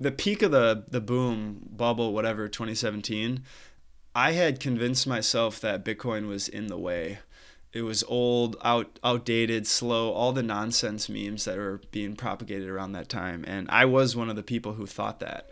the peak of the the boom bubble, whatever, 2017. I had convinced myself that Bitcoin was in the way. It was old, out, outdated, slow, all the nonsense memes that were being propagated around that time, and I was one of the people who thought that.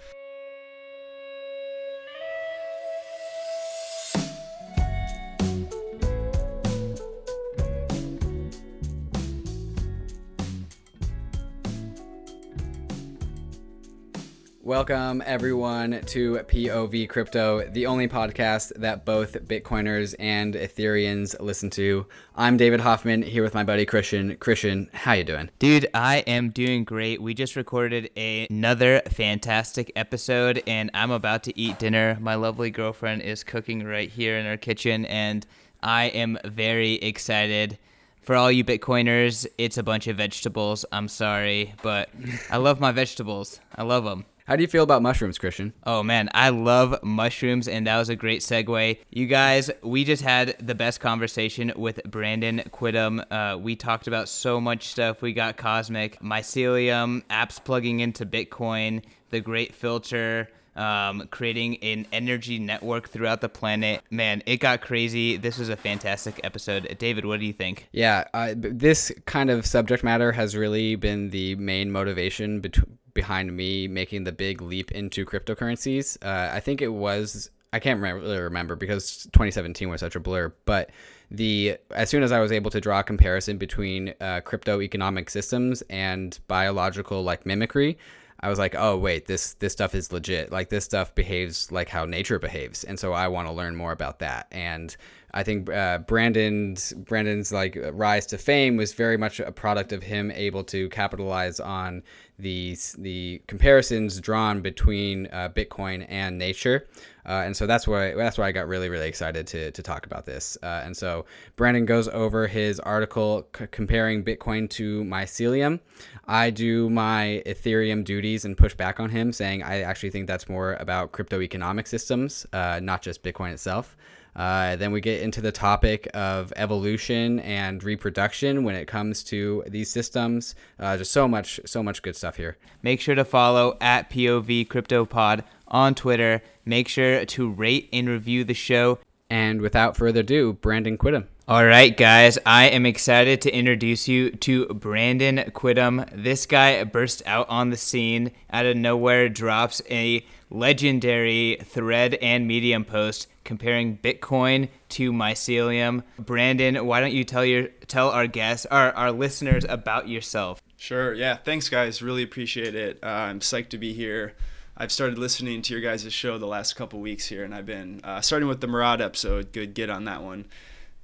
Welcome, everyone, to POV Crypto, the only podcast that both Bitcoiners and Ethereans listen to. I'm David Hoffman here with my buddy Christian. Christian, how you doing? Dude, I am doing great. We just recorded a- another fantastic episode, and I'm about to eat dinner. My lovely girlfriend is cooking right here in our kitchen, and I am very excited. For all you Bitcoiners, it's a bunch of vegetables. I'm sorry, but I love my vegetables. I love them. How do you feel about mushrooms, Christian? Oh man, I love mushrooms, and that was a great segue. You guys, we just had the best conversation with Brandon Quittem. Uh, we talked about so much stuff. We got Cosmic, Mycelium, apps plugging into Bitcoin, the great filter. Um, creating an energy network throughout the planet. Man, it got crazy. This was a fantastic episode. David, what do you think? Yeah, uh, this kind of subject matter has really been the main motivation between behind me making the big leap into cryptocurrencies. Uh, I think it was I can't really remember because 2017 was such a blur, but the as soon as I was able to draw a comparison between uh, crypto economic systems and biological like mimicry, I was like, oh wait, this this stuff is legit. Like this stuff behaves like how nature behaves, and so I want to learn more about that. And I think uh, Brandon's Brandon's like rise to fame was very much a product of him able to capitalize on the the comparisons drawn between uh, Bitcoin and nature. Uh, and so that's why that's why I got really really excited to, to talk about this. Uh, and so Brandon goes over his article c- comparing Bitcoin to mycelium. I do my Ethereum duties and push back on him, saying I actually think that's more about crypto economic systems, uh, not just Bitcoin itself. Uh, then we get into the topic of evolution and reproduction when it comes to these systems. Uh, just so much, so much good stuff here. Make sure to follow at POV CryptoPod on Twitter. Make sure to rate and review the show. And without further ado, Brandon Quittem. All right, guys, I am excited to introduce you to Brandon Quittem. This guy burst out on the scene out of nowhere, drops a legendary thread and medium post comparing Bitcoin to mycelium. Brandon, why don't you tell your tell our guests, our, our listeners about yourself? Sure. Yeah. Thanks, guys. Really appreciate it. Uh, I'm psyched to be here. I've started listening to your guys' show the last couple weeks here, and I've been uh, starting with the Murad episode. Good get on that one.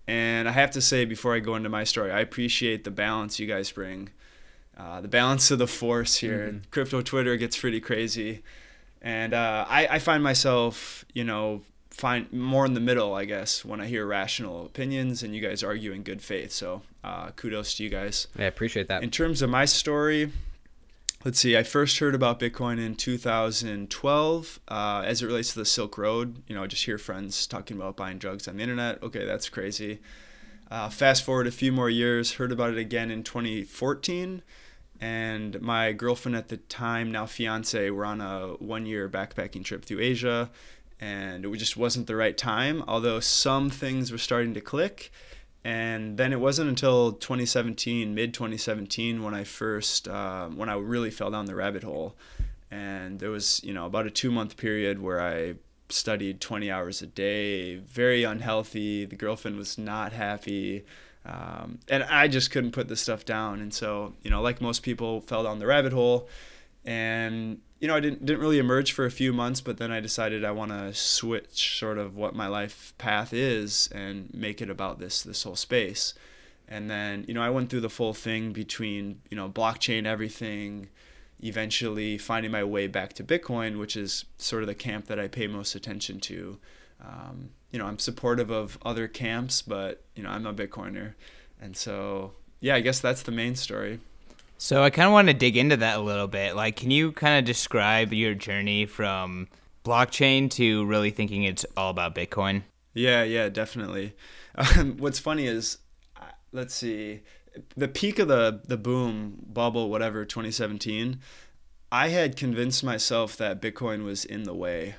And I have to say, before I go into my story, I appreciate the balance you guys bring. Uh, the balance of the force here. Mm-hmm. Crypto Twitter gets pretty crazy. And uh, I, I find myself, you know, find more in the middle, I guess, when I hear rational opinions and you guys argue in good faith. So uh, kudos to you guys. I appreciate that. In terms of my story, let's see. I first heard about Bitcoin in 2012 uh, as it relates to the Silk Road. You know, I just hear friends talking about buying drugs on the internet. Okay, that's crazy. Uh, fast forward a few more years, heard about it again in 2014 and my girlfriend at the time, now fiance, were on a one year backpacking trip through Asia and it just wasn't the right time. Although some things were starting to click, and then it wasn't until 2017, mid 2017, when I first uh, when I really fell down the rabbit hole, and there was you know about a two month period where I studied 20 hours a day, very unhealthy. The girlfriend was not happy. Um, and I just couldn't put this stuff down. And so, you know, like most people, fell down the rabbit hole. And you know, I didn't didn't really emerge for a few months, but then I decided I want to switch sort of what my life path is and make it about this this whole space. And then, you know, I went through the full thing between, you know, blockchain everything, eventually finding my way back to Bitcoin, which is sort of the camp that I pay most attention to. Um, you know, I'm supportive of other camps, but you know, I'm a Bitcoiner, and so yeah, I guess that's the main story. So I kind of want to dig into that a little bit. Like, can you kind of describe your journey from blockchain to really thinking it's all about Bitcoin? Yeah, yeah, definitely. Um, what's funny is, uh, let's see, the peak of the the boom bubble, whatever, 2017. I had convinced myself that Bitcoin was in the way.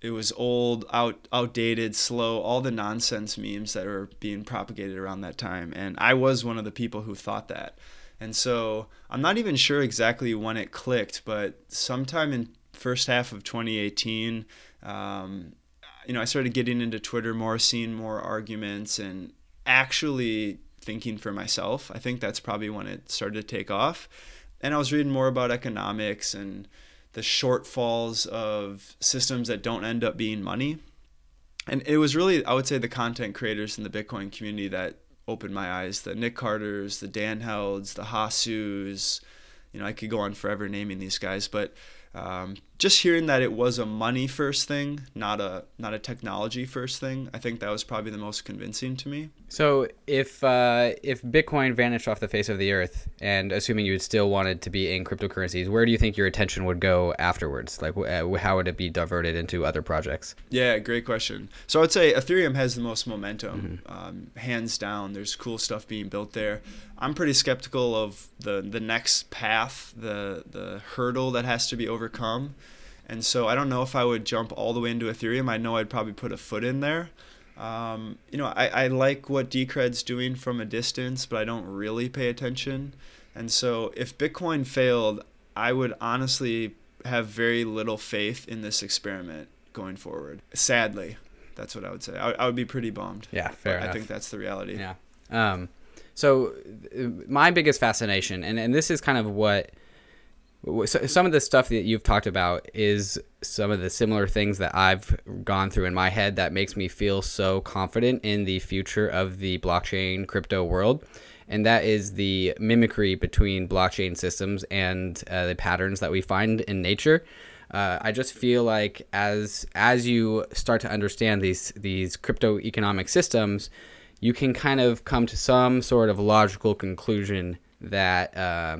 It was old, out, outdated, slow, all the nonsense memes that were being propagated around that time. And I was one of the people who thought that. And so I'm not even sure exactly when it clicked, but sometime in first half of 2018, um, you know, I started getting into Twitter more, seeing more arguments, and actually thinking for myself. I think that's probably when it started to take off. And I was reading more about economics and the shortfalls of systems that don't end up being money. And it was really, I would say, the content creators in the Bitcoin community that opened my eyes. The Nick Carters, the Dan Helds, the Hasus. You know, I could go on forever naming these guys, but um, just hearing that it was a money first thing, not a not a technology first thing, I think that was probably the most convincing to me. So if uh, if Bitcoin vanished off the face of the earth, and assuming you still wanted to be in cryptocurrencies, where do you think your attention would go afterwards? Like, uh, how would it be diverted into other projects? Yeah, great question. So I would say Ethereum has the most momentum, mm-hmm. um, hands down. There's cool stuff being built there. I'm pretty skeptical of the the next path, the the hurdle that has to be overcome. And so I don't know if I would jump all the way into Ethereum. I know I'd probably put a foot in there. Um, you know, I, I like what Decred's doing from a distance, but I don't really pay attention. And so if Bitcoin failed, I would honestly have very little faith in this experiment going forward. Sadly, that's what I would say. I, I would be pretty bummed. Yeah, fair I think that's the reality. Yeah. Um, so my biggest fascination, and, and this is kind of what – so some of the stuff that you've talked about is some of the similar things that I've gone through in my head that makes me feel so confident in the future of the blockchain crypto world. And that is the mimicry between blockchain systems and uh, the patterns that we find in nature. Uh, I just feel like as as you start to understand these these crypto economic systems, you can kind of come to some sort of logical conclusion that. Uh,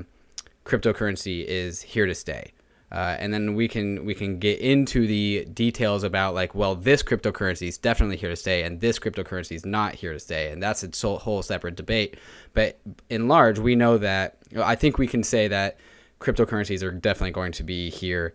cryptocurrency is here to stay. Uh, and then we can we can get into the details about like well this cryptocurrency is definitely here to stay and this cryptocurrency is not here to stay and that's a whole separate debate but in large we know that i think we can say that cryptocurrencies are definitely going to be here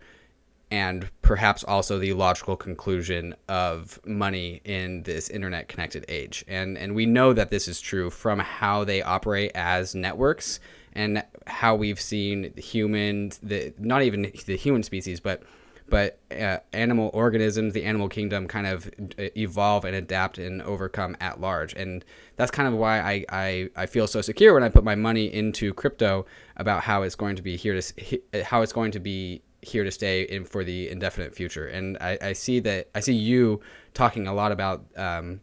and perhaps also the logical conclusion of money in this internet connected age and and we know that this is true from how they operate as networks and how we've seen humans, the not even the human species, but but uh, animal organisms, the animal kingdom, kind of uh, evolve and adapt and overcome at large. And that's kind of why I, I, I feel so secure when I put my money into crypto about how it's going to be here to how it's going to be here to stay in for the indefinite future. And I, I see that I see you talking a lot about um,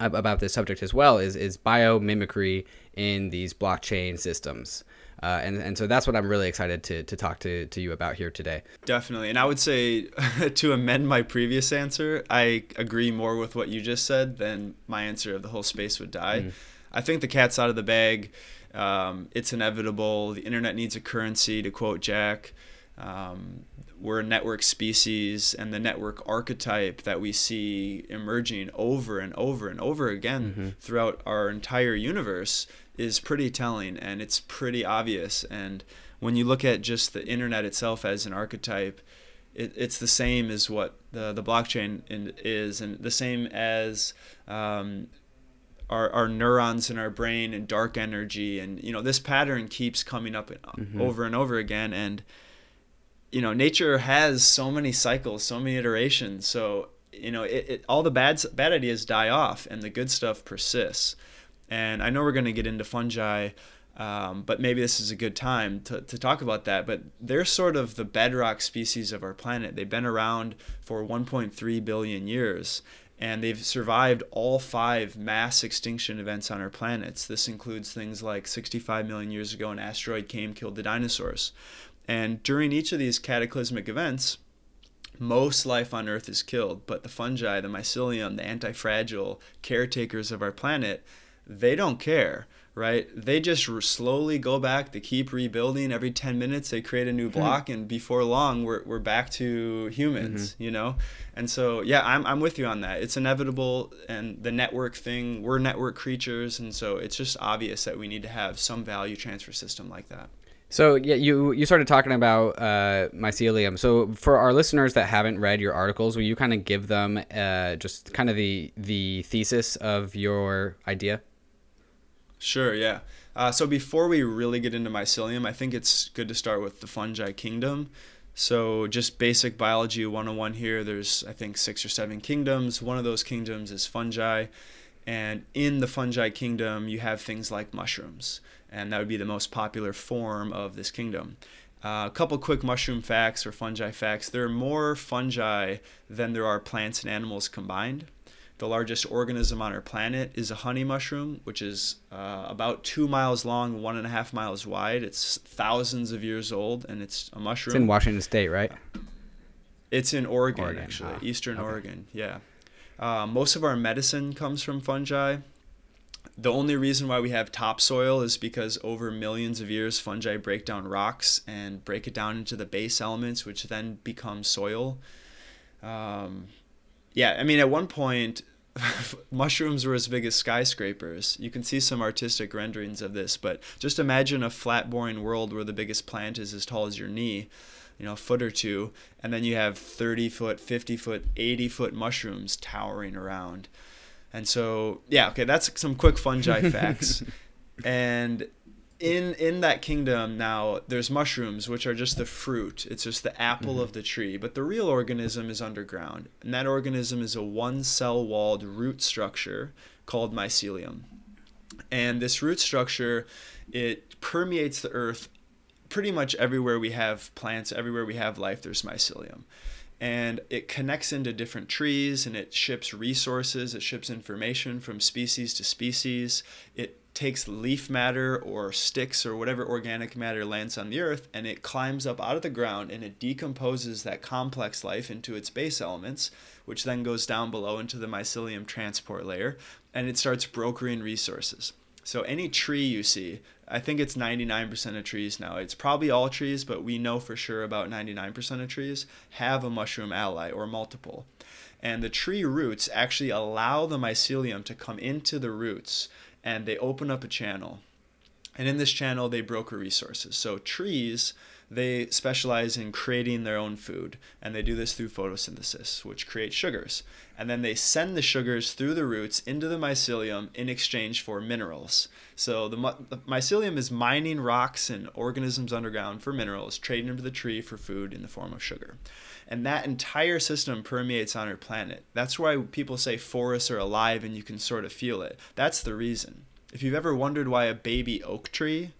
about this subject as well is is biomimicry in these blockchain systems. Uh, and, and so that's what I'm really excited to, to talk to, to you about here today. Definitely. And I would say to amend my previous answer, I agree more with what you just said than my answer of the whole space would die. Mm. I think the cat's out of the bag. Um, it's inevitable. The internet needs a currency, to quote Jack. Um, we're a network species, and the network archetype that we see emerging over and over and over again mm-hmm. throughout our entire universe is pretty telling and it's pretty obvious. And when you look at just the internet itself as an archetype, it, it's the same as what the, the blockchain in, is, and the same as um, our, our neurons in our brain and dark energy. And, you know, this pattern keeps coming up mm-hmm. over and over again. And, you know, nature has so many cycles, so many iterations. So, you know, it, it all the bad, bad ideas die off and the good stuff persists. And I know we're going to get into fungi, um, but maybe this is a good time to, to talk about that. But they're sort of the bedrock species of our planet. They've been around for 1.3 billion years, and they've survived all five mass extinction events on our planets. This includes things like 65 million years ago, an asteroid came, killed the dinosaurs. And during each of these cataclysmic events, most life on Earth is killed, but the fungi, the mycelium, the antifragile caretakers of our planet, they don't care right? They just slowly go back they keep rebuilding. Every 10 minutes they create a new hmm. block and before long we're, we're back to humans mm-hmm. you know? And so yeah I'm, I'm with you on that. It's inevitable and the network thing we're network creatures and so it's just obvious that we need to have some value transfer system like that So yeah, you you started talking about uh, mycelium. So for our listeners that haven't read your articles, will you kind of give them uh, just kind of the the thesis of your idea? Sure. Yeah. Uh, so before we really get into mycelium, I think it's good to start with the fungi kingdom. So just basic biology 101 here. There's I think six or seven kingdoms. One of those kingdoms is fungi, and in the fungi kingdom, you have things like mushrooms and that would be the most popular form of this kingdom. Uh, a couple quick mushroom facts or fungi facts. There are more fungi than there are plants and animals combined. The largest organism on our planet is a honey mushroom, which is uh, about two miles long, one and a half miles wide. It's thousands of years old, and it's a mushroom. It's in Washington State, right? It's in Oregon, Oregon. actually, ah, Eastern okay. Oregon. Yeah. Uh, most of our medicine comes from fungi the only reason why we have topsoil is because over millions of years fungi break down rocks and break it down into the base elements which then become soil. Um, yeah i mean at one point mushrooms were as big as skyscrapers. You can see some artistic renderings of this but just imagine a flat boring world where the biggest plant is as tall as your knee you know a foot or two and then you have 30 foot 50 foot 80 foot mushrooms towering around and so, yeah, okay, that's some quick fungi facts. and in in that kingdom now there's mushrooms which are just the fruit. It's just the apple mm-hmm. of the tree. But the real organism is underground. And that organism is a one cell walled root structure called mycelium. And this root structure it permeates the earth pretty much everywhere we have plants everywhere we have life there's mycelium and it connects into different trees and it ships resources, it ships information from species to species. It takes leaf matter or sticks or whatever organic matter lands on the earth and it climbs up out of the ground and it decomposes that complex life into its base elements, which then goes down below into the mycelium transport layer and it starts brokering resources. So any tree you see, I think it's 99% of trees now. It's probably all trees, but we know for sure about 99% of trees have a mushroom ally or multiple. And the tree roots actually allow the mycelium to come into the roots and they open up a channel. And in this channel, they broker resources. So trees they specialize in creating their own food, and they do this through photosynthesis, which creates sugars. And then they send the sugars through the roots into the mycelium in exchange for minerals. So the, the mycelium is mining rocks and organisms underground for minerals, trading them to the tree for food in the form of sugar. And that entire system permeates on our planet. That's why people say forests are alive and you can sort of feel it. That's the reason. If you've ever wondered why a baby oak tree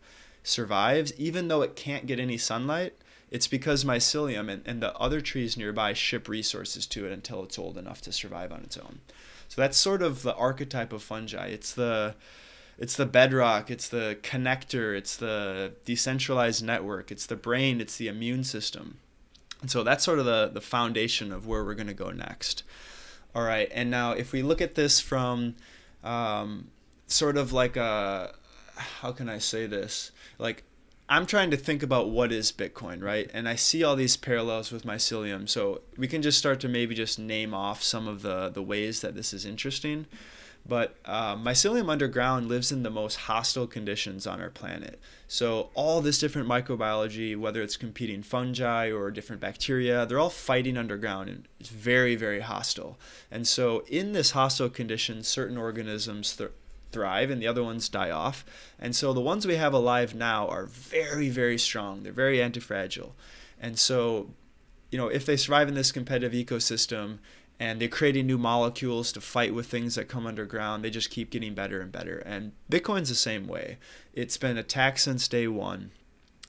survives, even though it can't get any sunlight, it's because mycelium and, and the other trees nearby ship resources to it until it's old enough to survive on its own. So that's sort of the archetype of fungi. It's the it's the bedrock, it's the connector, it's the decentralized network, it's the brain, it's the immune system. And so that's sort of the, the foundation of where we're going to go next. All right, and now if we look at this from um, sort of like a, how can I say this? Like, I'm trying to think about what is Bitcoin, right? And I see all these parallels with mycelium. So we can just start to maybe just name off some of the, the ways that this is interesting. But uh, mycelium underground lives in the most hostile conditions on our planet. So all this different microbiology, whether it's competing fungi or different bacteria, they're all fighting underground and it's very, very hostile. And so in this hostile condition, certain organisms th- thrive and the other ones die off. And so the ones we have alive now are very, very strong. They're very antifragile. And so, you know, if they survive in this competitive ecosystem and they're creating new molecules to fight with things that come underground, they just keep getting better and better. And Bitcoin's the same way. It's been attacked since day one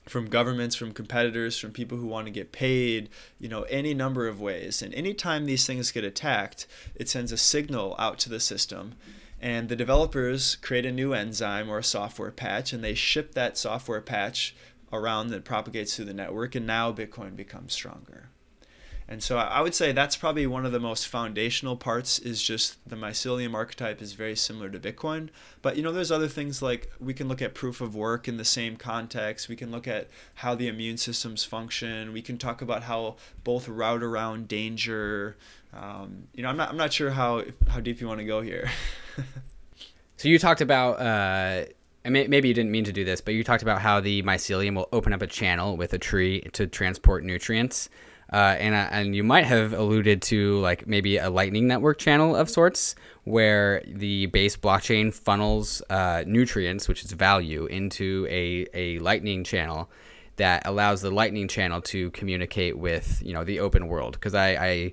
from governments, from competitors, from people who want to get paid, you know, any number of ways. And anytime these things get attacked, it sends a signal out to the system and the developers create a new enzyme or a software patch and they ship that software patch around that propagates through the network and now bitcoin becomes stronger. And so i would say that's probably one of the most foundational parts is just the mycelium archetype is very similar to bitcoin. But you know there's other things like we can look at proof of work in the same context. We can look at how the immune systems function. We can talk about how both route around danger um, you know, I'm not I'm not sure how how deep you want to go here. so you talked about uh, may, maybe you didn't mean to do this, but you talked about how the mycelium will open up a channel with a tree to transport nutrients. Uh, and uh, and you might have alluded to like maybe a lightning network channel of sorts where the base blockchain funnels uh, nutrients which is value into a, a lightning channel that allows the lightning channel to communicate with you know the open world because I, I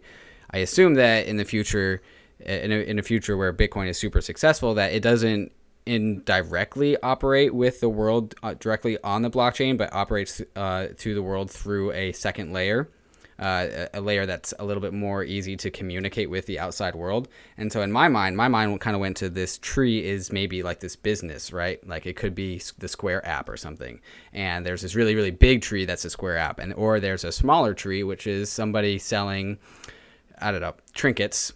I assume that in the future in a, in a future where bitcoin is super successful that it doesn't indirectly operate with the world uh, directly on the blockchain but operates uh, through the world through a second layer uh, a layer that's a little bit more easy to communicate with the outside world. And so in my mind, my mind kind of went to this tree is maybe like this business, right? Like it could be the Square app or something. And there's this really really big tree that's a Square app, and or there's a smaller tree which is somebody selling, I don't know, trinkets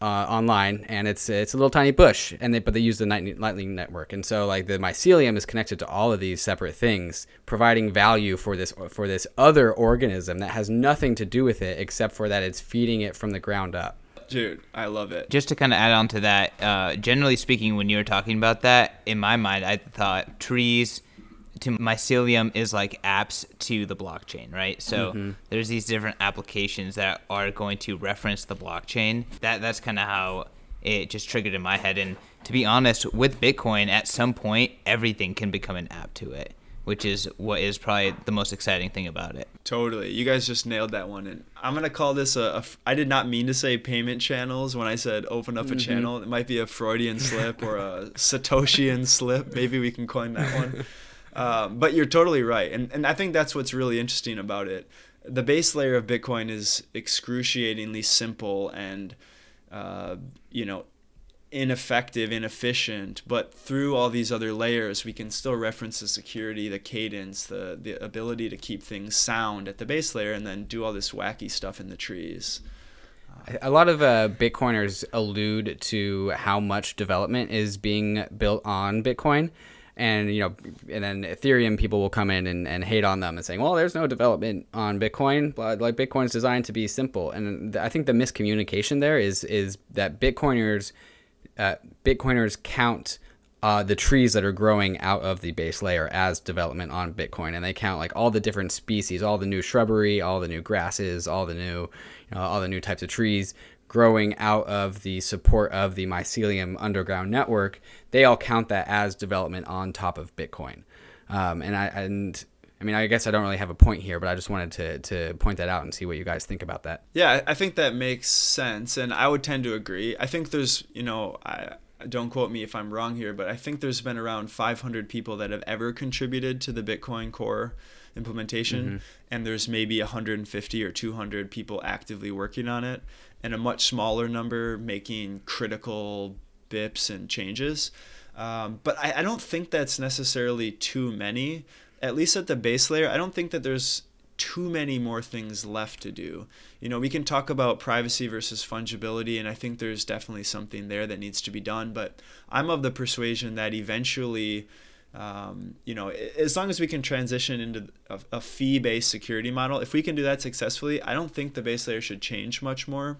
uh, online, and it's it's a little tiny bush, and they but they use the Lightning network, and so like the mycelium is connected to all of these separate things, providing value for this for this other organism that has nothing to do with it except for that it's feeding it from the ground up. Dude, I love it. Just to kind of add on to that, uh, generally speaking, when you were talking about that, in my mind, I thought trees to mycelium is like apps to the blockchain, right? So mm-hmm. there's these different applications that are going to reference the blockchain. That that's kind of how it just triggered in my head. And to be honest, with Bitcoin, at some point, everything can become an app to it, which is what is probably the most exciting thing about it. Totally, you guys just nailed that one. And I'm gonna call this a. a I did not mean to say payment channels when I said open up a mm-hmm. channel. It might be a Freudian slip or a Satoshian slip. Maybe we can coin that one. Um, but you're totally right, and and I think that's what's really interesting about it. The base layer of Bitcoin is excruciatingly simple and, uh, you know, ineffective, inefficient. But through all these other layers, we can still reference the security, the cadence, the the ability to keep things sound at the base layer, and then do all this wacky stuff in the trees. A lot of uh, Bitcoiners allude to how much development is being built on Bitcoin and you know and then ethereum people will come in and, and hate on them and saying well there's no development on bitcoin. Like bitcoin's designed to be simple. And i think the miscommunication there is is that bitcoiners uh, bitcoiners count uh, the trees that are growing out of the base layer as development on bitcoin. And they count like all the different species all the new shrubbery all the new grasses all the new you know, all the new types of trees growing out of the support of the mycelium underground network, they all count that as development on top of Bitcoin. Um, and I and I mean, I guess I don't really have a point here, but I just wanted to to point that out and see what you guys think about that. Yeah, I think that makes sense, and I would tend to agree. I think there's, you know, I don't quote me if I'm wrong here, but I think there's been around 500 people that have ever contributed to the Bitcoin Core implementation, mm-hmm. and there's maybe 150 or 200 people actively working on it and a much smaller number making critical BIPs and changes. Um, but I, I don't think that's necessarily too many. At least at the base layer, I don't think that there's too many more things left to do. You know, we can talk about privacy versus fungibility, and I think there's definitely something there that needs to be done. But I'm of the persuasion that eventually, um, you know, as long as we can transition into a, a fee based security model, if we can do that successfully, I don't think the base layer should change much more.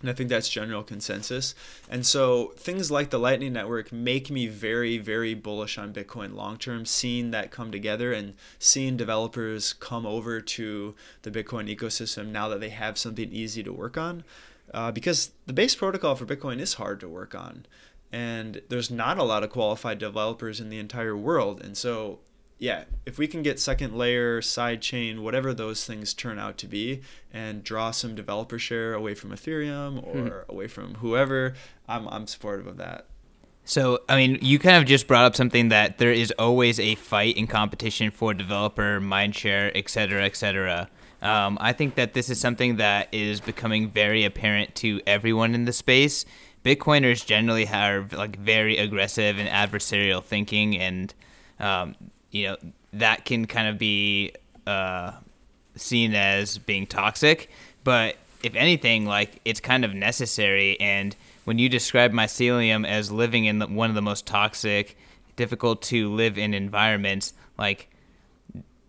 And I think that's general consensus. And so things like the Lightning Network make me very, very bullish on Bitcoin long term, seeing that come together and seeing developers come over to the Bitcoin ecosystem now that they have something easy to work on. Uh, because the base protocol for Bitcoin is hard to work on. And there's not a lot of qualified developers in the entire world. And so yeah, if we can get second layer, side chain, whatever those things turn out to be, and draw some developer share away from Ethereum or hmm. away from whoever, I'm, I'm supportive of that. So, I mean, you kind of just brought up something that there is always a fight and competition for developer, mindshare, et cetera, et cetera. Um, I think that this is something that is becoming very apparent to everyone in the space. Bitcoiners generally have like very aggressive and adversarial thinking, and um, you know that can kind of be uh, seen as being toxic. But if anything, like it's kind of necessary. And when you describe mycelium as living in the, one of the most toxic, difficult to live in environments, like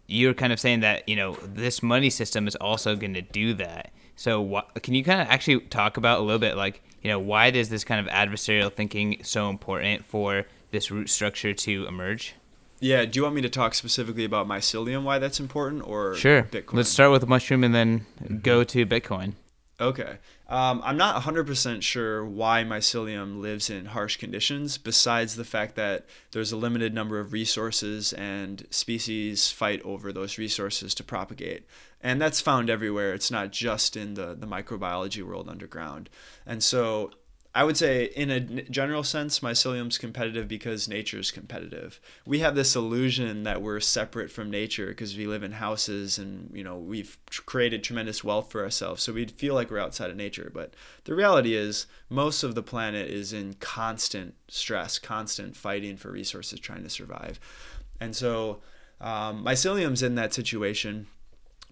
you're kind of saying that you know this money system is also going to do that. So wh- can you kind of actually talk about a little bit like you know why does this kind of adversarial thinking so important for this root structure to emerge? Yeah. Do you want me to talk specifically about mycelium, why that's important, or Sure. Bitcoin? Let's start with mushroom and then go to Bitcoin. Okay. Um, I'm not 100% sure why mycelium lives in harsh conditions, besides the fact that there's a limited number of resources and species fight over those resources to propagate. And that's found everywhere. It's not just in the, the microbiology world underground. And so I would say, in a general sense, mycelium's competitive because nature's competitive. We have this illusion that we're separate from nature because we live in houses and you know we've created tremendous wealth for ourselves, so we feel like we're outside of nature. But the reality is, most of the planet is in constant stress, constant fighting for resources, trying to survive. And so, um, mycelium's in that situation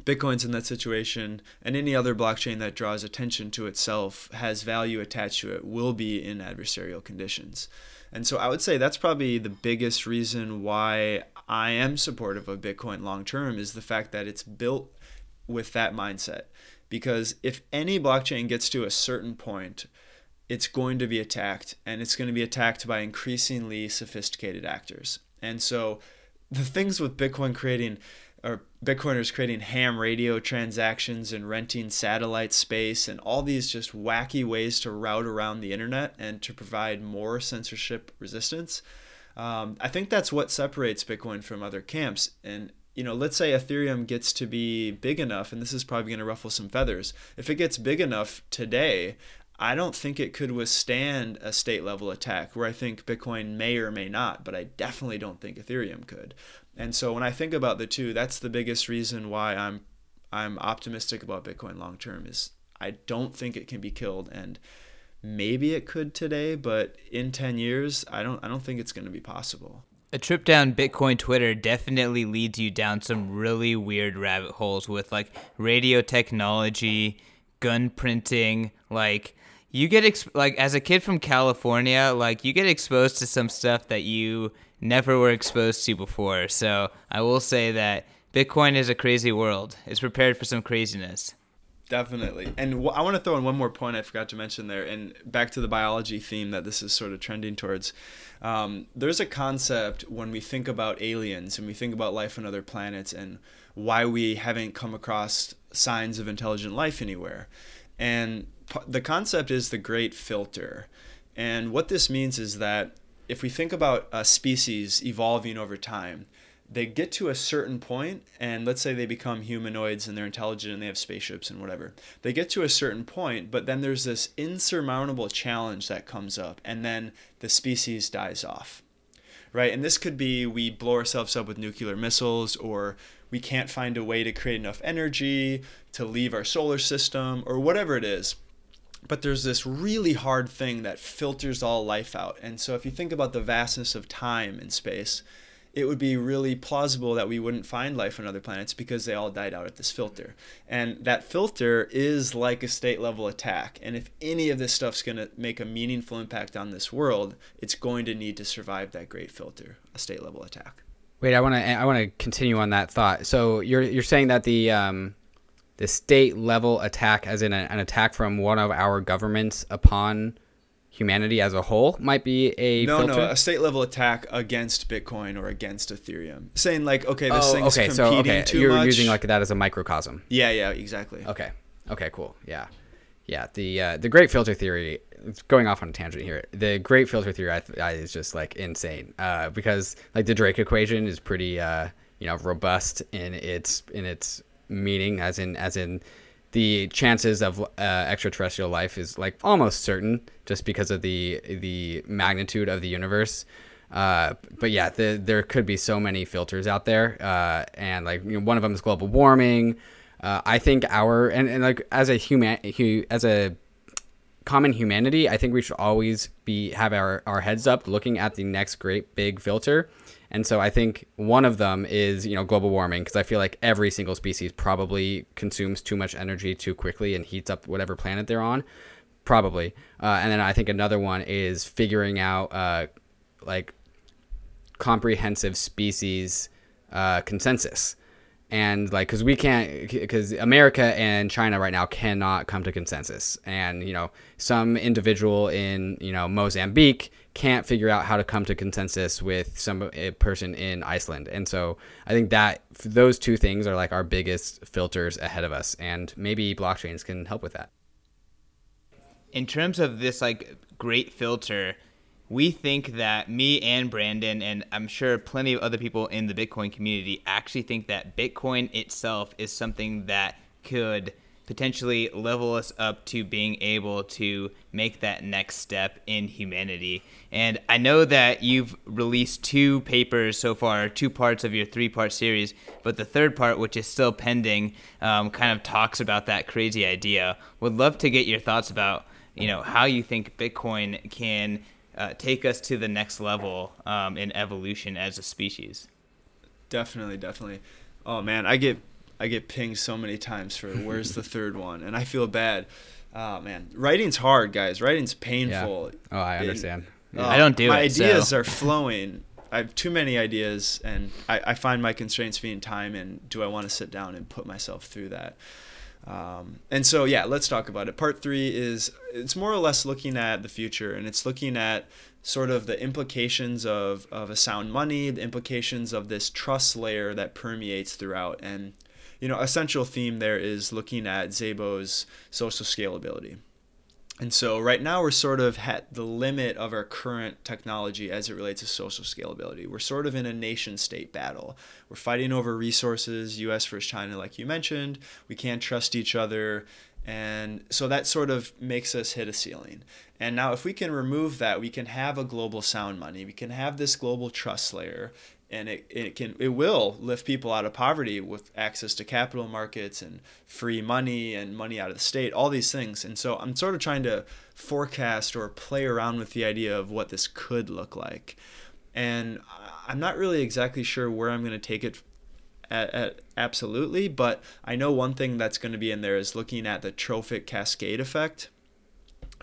Bitcoin's in that situation, and any other blockchain that draws attention to itself, has value attached to it, will be in adversarial conditions. And so I would say that's probably the biggest reason why I am supportive of Bitcoin long term is the fact that it's built with that mindset. Because if any blockchain gets to a certain point, it's going to be attacked, and it's going to be attacked by increasingly sophisticated actors. And so the things with Bitcoin creating or Bitcoiners creating ham radio transactions and renting satellite space and all these just wacky ways to route around the internet and to provide more censorship resistance. Um, I think that's what separates Bitcoin from other camps. And you know, let's say Ethereum gets to be big enough, and this is probably going to ruffle some feathers. If it gets big enough today, I don't think it could withstand a state level attack where I think Bitcoin may or may not, but I definitely don't think Ethereum could. And so when I think about the two, that's the biggest reason why I'm I'm optimistic about Bitcoin long term is I don't think it can be killed and maybe it could today, but in 10 years, I don't I don't think it's going to be possible. A trip down Bitcoin Twitter definitely leads you down some really weird rabbit holes with like radio technology, gun printing, like you get ex- like as a kid from California, like you get exposed to some stuff that you never were exposed to before. So I will say that Bitcoin is a crazy world. It's prepared for some craziness. Definitely. And w- I want to throw in one more point I forgot to mention there, and back to the biology theme that this is sort of trending towards. Um, there's a concept when we think about aliens and we think about life on other planets and why we haven't come across signs of intelligent life anywhere. And p- the concept is the great filter. And what this means is that if we think about a species evolving over time, they get to a certain point, and let's say they become humanoids and they're intelligent and they have spaceships and whatever. They get to a certain point, but then there's this insurmountable challenge that comes up, and then the species dies off. Right? And this could be we blow ourselves up with nuclear missiles, or we can't find a way to create enough energy to leave our solar system, or whatever it is but there's this really hard thing that filters all life out. And so if you think about the vastness of time and space, it would be really plausible that we wouldn't find life on other planets because they all died out at this filter. And that filter is like a state level attack. And if any of this stuff's going to make a meaningful impact on this world, it's going to need to survive that great filter, a state level attack. Wait, I want to I want to continue on that thought. So you're you're saying that the um the state level attack, as in a, an attack from one of our governments upon humanity as a whole, might be a no, filter? no, a state level attack against Bitcoin or against Ethereum, saying like, okay, this oh, thing's okay, competing so okay, too you're much. using like that as a microcosm. yeah, yeah, exactly. Okay, okay, cool, yeah, yeah. The uh, the great filter theory. It's going off on a tangent here. The great filter theory I, I is just like insane uh, because like the Drake equation is pretty uh, you know robust in its in its meaning as in as in the chances of uh, extraterrestrial life is like almost certain just because of the the magnitude of the universe. Uh, but yeah, the, there could be so many filters out there, uh, and like you know, one of them is global warming. Uh, I think our and, and like as a human hu, as a common humanity, I think we should always be have our, our heads up looking at the next great big filter. And so I think one of them is, you know, global warming because I feel like every single species probably consumes too much energy too quickly and heats up whatever planet they're on. Probably. Uh, and then I think another one is figuring out uh, like comprehensive species uh, consensus. and like because we can't because america and china right now cannot come to consensus and you know some individual in you know mozambique can't figure out how to come to consensus with some person in iceland. And so i think that those two things are like our biggest filters ahead of us and maybe blockchains can help with that. In terms of this like great filter we think that me and Brandon, and I'm sure plenty of other people in the Bitcoin community, actually think that Bitcoin itself is something that could potentially level us up to being able to make that next step in humanity. And I know that you've released two papers so far, two parts of your three part series, but the third part, which is still pending, um, kind of talks about that crazy idea. Would love to get your thoughts about you know how you think Bitcoin can uh, take us to the next level um, in evolution as a species. Definitely, definitely. Oh man, I get I get pinged so many times for where's the third one, and I feel bad. Oh man, writing's hard, guys. Writing's painful. Yeah. Oh, I understand. yeah. I don't do my it. My ideas so. are flowing. I have too many ideas, and I, I find my constraints being time and do I want to sit down and put myself through that. Um, and so, yeah, let's talk about it. Part three is it's more or less looking at the future, and it's looking at sort of the implications of, of a sound money, the implications of this trust layer that permeates throughout. And, you know, essential theme there is looking at Szabo's social scalability. And so right now we're sort of at the limit of our current technology as it relates to social scalability. We're sort of in a nation state battle. We're fighting over resources, US versus China, like you mentioned. We can't trust each other. And so that sort of makes us hit a ceiling. And now, if we can remove that, we can have a global sound money. We can have this global trust layer and it, it can it will lift people out of poverty with access to capital markets and free money and money out of the state all these things. And so i'm sort of trying to forecast or play around with the idea of what this could look like. And i'm not really exactly sure where i'm going to take it at, at absolutely but i know one thing that's going to be in there is looking at the trophic cascade effect.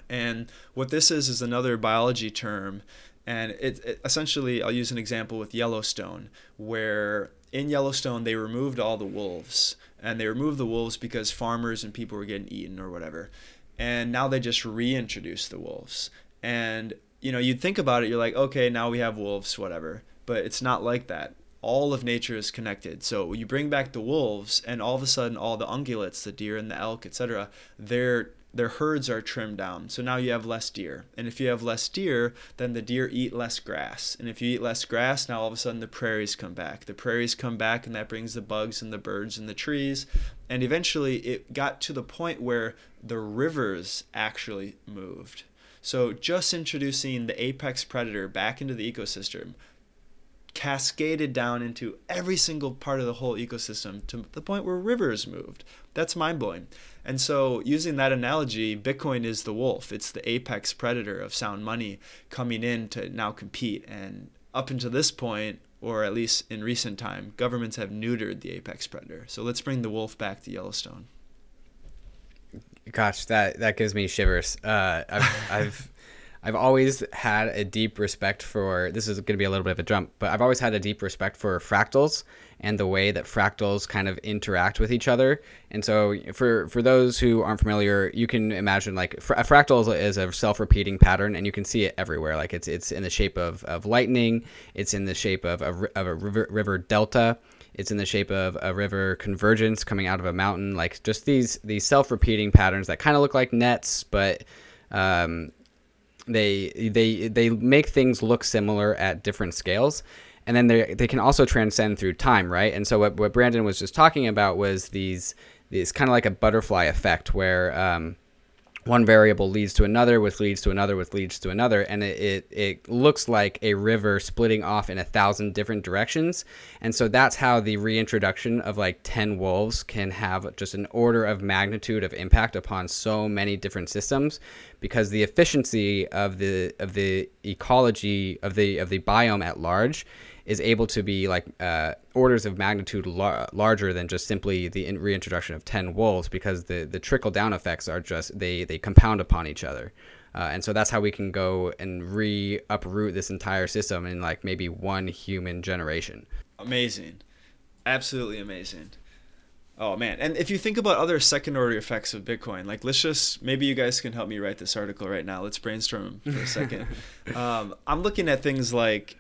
And what this is is another biology term and it, it, essentially, I'll use an example with Yellowstone, where in Yellowstone they removed all the wolves, and they removed the wolves because farmers and people were getting eaten or whatever, and now they just reintroduced the wolves. And you know, you'd think about it, you're like, okay, now we have wolves, whatever, but it's not like that. All of nature is connected. So you bring back the wolves, and all of a sudden, all the ungulates, the deer and the elk, etc., they're their herds are trimmed down. So now you have less deer. And if you have less deer, then the deer eat less grass. And if you eat less grass, now all of a sudden the prairies come back. The prairies come back, and that brings the bugs and the birds and the trees. And eventually it got to the point where the rivers actually moved. So just introducing the apex predator back into the ecosystem cascaded down into every single part of the whole ecosystem to the point where rivers moved. That's mind blowing. And so, using that analogy, Bitcoin is the wolf. It's the apex predator of sound money coming in to now compete. And up until this point, or at least in recent time, governments have neutered the apex predator. So let's bring the wolf back to Yellowstone. Gosh, that that gives me shivers. Uh, I've, I've I've always had a deep respect for this is going to be a little bit of a jump, but I've always had a deep respect for fractals and the way that fractals kind of interact with each other. And so for for those who aren't familiar, you can imagine like a fractal is a self-repeating pattern and you can see it everywhere. Like it's it's in the shape of, of lightning, it's in the shape of a, of a river, river delta, it's in the shape of a river convergence coming out of a mountain like just these these self-repeating patterns that kind of look like nets but um, they they they make things look similar at different scales and then they they can also transcend through time right? And so what, what brandon was just talking about was these these kind of like a butterfly effect where um, one variable leads to another, which leads to another, which leads to another, and it, it, it, looks like a river splitting off in a thousand different directions. And so that's how the reintroduction of like 10 wolves can have just an order of magnitude of impact upon so many different systems because the efficiency of the of the ecology of the of the biome at large is able to be like uh, orders of magnitude lar- larger than just simply the in- reintroduction of 10 wolves because the, the trickle down effects are just they, they compound upon each other uh, and so that's how we can go and re uproot this entire system in like maybe one human generation amazing Absolutely amazing. Oh man, and if you think about other second order effects of Bitcoin, like let's just maybe you guys can help me write this article right now. Let's brainstorm for a second. um, I'm looking at things like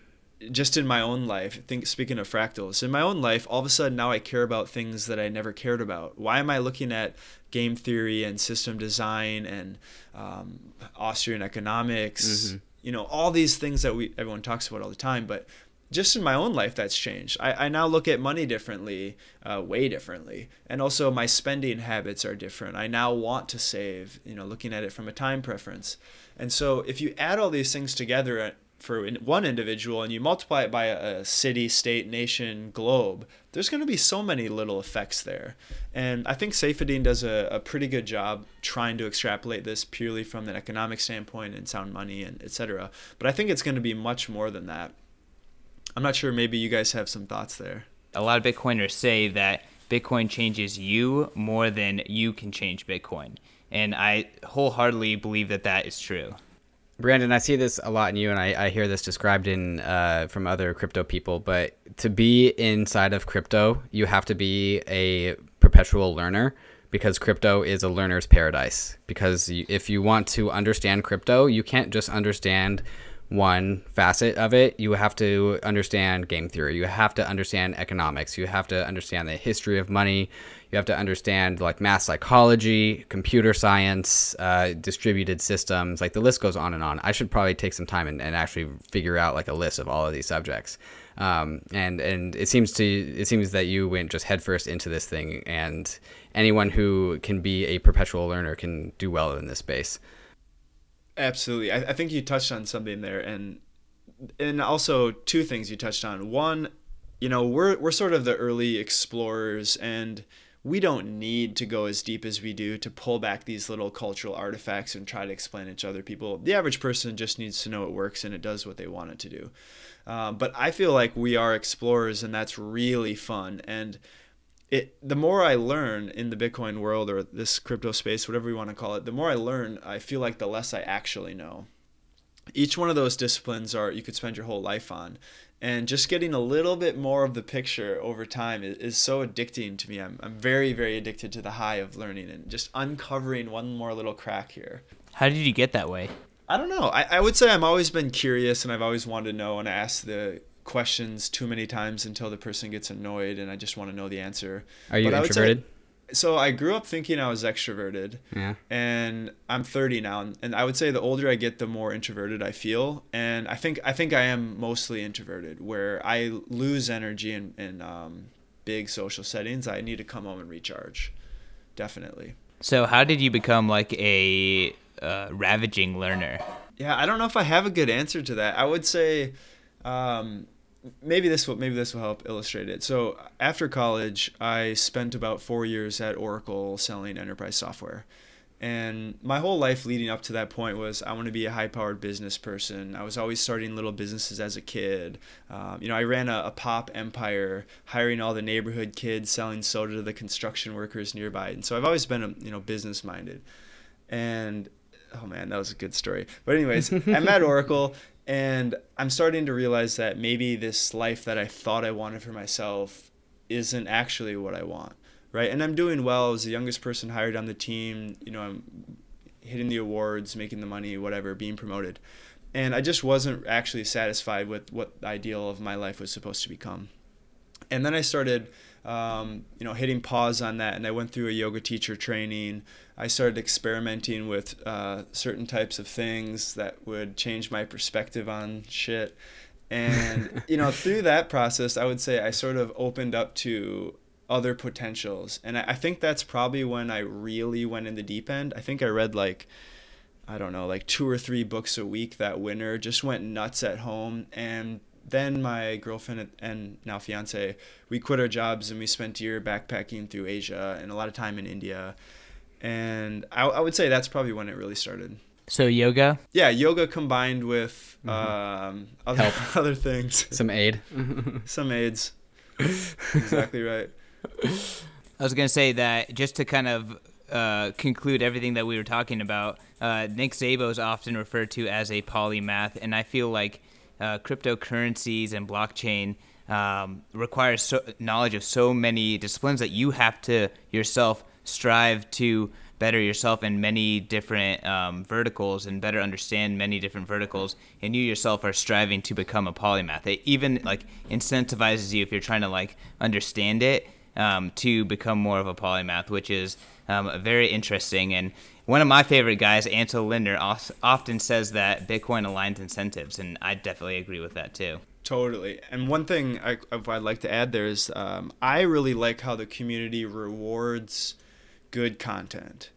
just in my own life. Think speaking of fractals, in my own life, all of a sudden now I care about things that I never cared about. Why am I looking at game theory and system design and um, Austrian economics? Mm-hmm. You know, all these things that we everyone talks about all the time, but just in my own life that's changed i, I now look at money differently uh, way differently and also my spending habits are different i now want to save you know looking at it from a time preference and so if you add all these things together for one individual and you multiply it by a city state nation globe there's going to be so many little effects there and i think Saifedean does a, a pretty good job trying to extrapolate this purely from an economic standpoint and sound money and etc but i think it's going to be much more than that I'm not sure. Maybe you guys have some thoughts there. A lot of Bitcoiners say that Bitcoin changes you more than you can change Bitcoin. And I wholeheartedly believe that that is true. Brandon, I see this a lot in you, and I, I hear this described in uh, from other crypto people. But to be inside of crypto, you have to be a perpetual learner because crypto is a learner's paradise. Because if you want to understand crypto, you can't just understand one facet of it, you have to understand game theory. You have to understand economics. You have to understand the history of money. You have to understand like math psychology, computer science, uh, distributed systems. Like the list goes on and on. I should probably take some time and, and actually figure out like a list of all of these subjects. Um, and and it seems to it seems that you went just headfirst into this thing, and anyone who can be a perpetual learner can do well in this space. Absolutely. I, I think you touched on something there and and also two things you touched on. One, you know, we're we're sort of the early explorers and we don't need to go as deep as we do to pull back these little cultural artifacts and try to explain it to other people. The average person just needs to know it works and it does what they want it to do. Um, but I feel like we are explorers and that's really fun. And it the more I learn in the Bitcoin world or this crypto space, whatever you want to call it, the more I learn, I feel like the less I actually know. Each one of those disciplines are you could spend your whole life on. And just getting a little bit more of the picture over time is, is so addicting to me. I'm, I'm very, very addicted to the high of learning and just uncovering one more little crack here. How did you get that way? I don't know. I, I would say I've always been curious and I've always wanted to know and ask the questions too many times until the person gets annoyed and I just want to know the answer. Are you but introverted? So I grew up thinking I was extroverted. Yeah. And I'm 30 now and I would say the older I get the more introverted I feel and I think I think I am mostly introverted where I lose energy in in um, big social settings. I need to come home and recharge. Definitely. So how did you become like a uh, ravaging learner? Yeah, I don't know if I have a good answer to that. I would say um, maybe this will maybe this will help illustrate it. So after college, I spent about four years at Oracle selling enterprise software. And my whole life leading up to that point was I want to be a high powered business person. I was always starting little businesses as a kid. Um, you know, I ran a, a, pop empire, hiring all the neighborhood kids, selling soda to the construction workers nearby. And so I've always been, a, you know, business minded. And oh man, that was a good story. But anyways, I'm at Oracle and I'm starting to realize that maybe this life that I thought I wanted for myself isn't actually what I want, right? And I'm doing well. as the youngest person hired on the team. You know, I'm hitting the awards, making the money, whatever, being promoted. And I just wasn't actually satisfied with what the ideal of my life was supposed to become. And then I started um, you know, hitting pause on that. And I went through a yoga teacher training. I started experimenting with uh, certain types of things that would change my perspective on shit. And, you know, through that process, I would say I sort of opened up to other potentials. And I, I think that's probably when I really went in the deep end. I think I read like, I don't know, like two or three books a week that winter, just went nuts at home. And then my girlfriend and now fiance, we quit our jobs and we spent a year backpacking through Asia and a lot of time in India. And I, I would say that's probably when it really started. So yoga? Yeah, yoga combined with mm-hmm. um, other, other things. Some aid. Some aids. exactly right. I was going to say that just to kind of uh, conclude everything that we were talking about, uh, Nick Szabo is often referred to as a polymath, and I feel like uh, cryptocurrencies and blockchain um, requires so, knowledge of so many disciplines that you have to yourself strive to better yourself in many different um, verticals and better understand many different verticals. And you yourself are striving to become a polymath. It even like incentivizes you if you're trying to like understand it um, to become more of a polymath which is um, very interesting and one of my favorite guys ansel lindner often says that bitcoin aligns incentives and i definitely agree with that too Totally. And one thing I, would like to add there is um, I really like how the community rewards good content.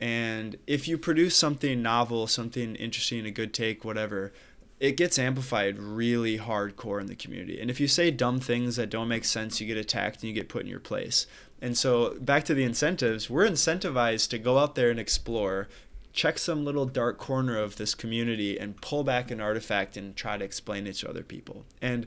And if you produce something novel, something interesting, a good take, whatever, it gets amplified really hardcore in the community. And if you say dumb things that don't make sense, you get attacked and you get put in your place. And so, back to the incentives, we're incentivized to go out there and explore, check some little dark corner of this community and pull back an artifact and try to explain it to other people. And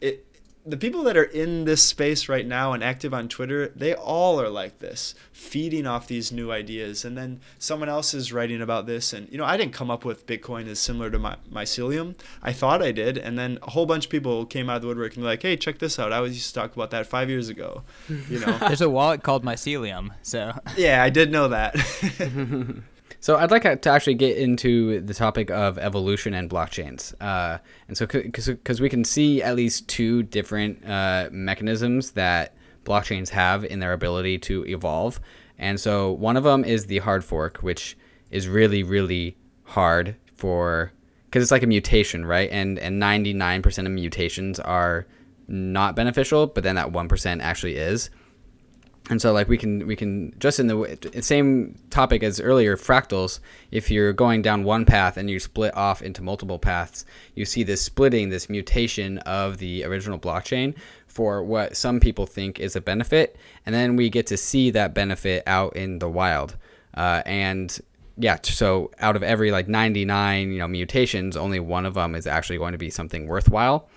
it the people that are in this space right now and active on Twitter, they all are like this, feeding off these new ideas. And then someone else is writing about this. And, you know, I didn't come up with Bitcoin as similar to my, mycelium. I thought I did. And then a whole bunch of people came out of the woodwork and were like, hey, check this out. I was used to talk about that five years ago. You know, there's a wallet called mycelium. So, yeah, I did know that. So I'd like to actually get into the topic of evolution and blockchains, uh, and so because we can see at least two different uh, mechanisms that blockchains have in their ability to evolve, and so one of them is the hard fork, which is really really hard for because it's like a mutation, right? And and 99% of mutations are not beneficial, but then that 1% actually is and so like we can we can just in the same topic as earlier fractals if you're going down one path and you split off into multiple paths you see this splitting this mutation of the original blockchain for what some people think is a benefit. And then we get to see that benefit out in the wild. Uh, and yeah so out of every like 99 you know mutations only one of them is actually going to be something worthwhile.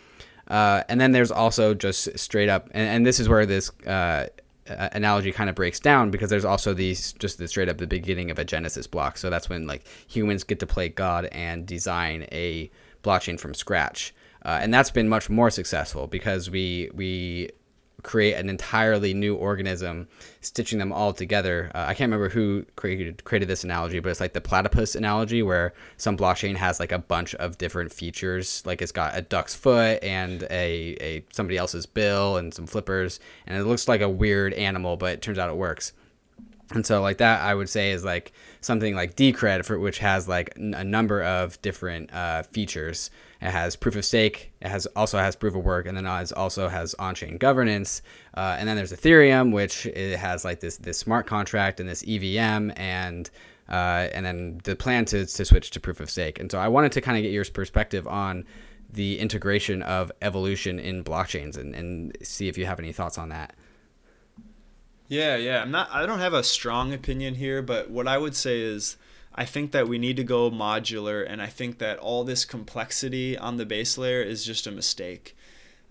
Uh, and then there's also just straight up and, and this is where this uh, uh, analogy kind of breaks down because there's also these just the straight up the beginning of a genesis block. So that's when like humans get to play god and design a blockchain from scratch. Uh, and that's been much more successful because we we create an entirely new organism, stitching them all together. Uh, I can't remember who created created this analogy, but it's like the platypus analogy, where some blockchain has like a bunch of different features, like it's got a duck's foot and a, a somebody else's bill and some flippers, and it looks like a weird animal, but it turns out it works. And so, like that, I would say is like something like Decred, for which has like a number of different uh, features. It has proof of stake. It has also has proof of work, and then it also has on-chain governance. Uh, and then there's Ethereum, which it has like this this smart contract and this EVM, and uh, and then the plan to to switch to proof of stake. And so I wanted to kind of get your perspective on the integration of evolution in blockchains and, and see if you have any thoughts on that. Yeah, yeah. I'm not I don't have a strong opinion here, but what I would say is I think that we need to go modular, and I think that all this complexity on the base layer is just a mistake.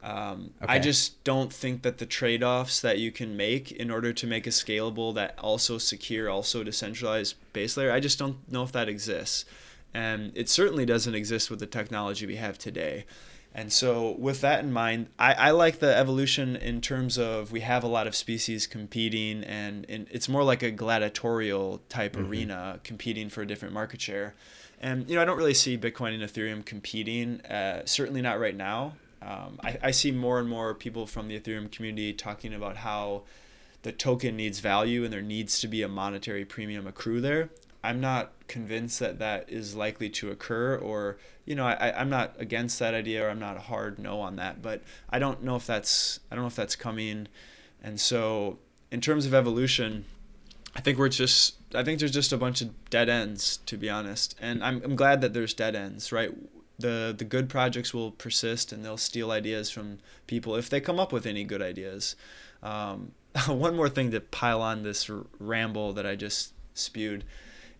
Um, okay. I just don't think that the trade offs that you can make in order to make a scalable, that also secure, also decentralized base layer, I just don't know if that exists. And it certainly doesn't exist with the technology we have today. And so, with that in mind, I, I like the evolution in terms of we have a lot of species competing, and, and it's more like a gladiatorial type mm-hmm. arena competing for a different market share. And you know, I don't really see Bitcoin and Ethereum competing. Uh, certainly not right now. Um, I, I see more and more people from the Ethereum community talking about how the token needs value and there needs to be a monetary premium accrue there. I'm not convinced that that is likely to occur, or you know, I, I'm not against that idea, or I'm not a hard no on that, but I don't know if that's I don't know if that's coming, and so in terms of evolution, I think we're just I think there's just a bunch of dead ends to be honest, and I'm I'm glad that there's dead ends, right? The the good projects will persist and they'll steal ideas from people if they come up with any good ideas. Um, one more thing to pile on this ramble that I just spewed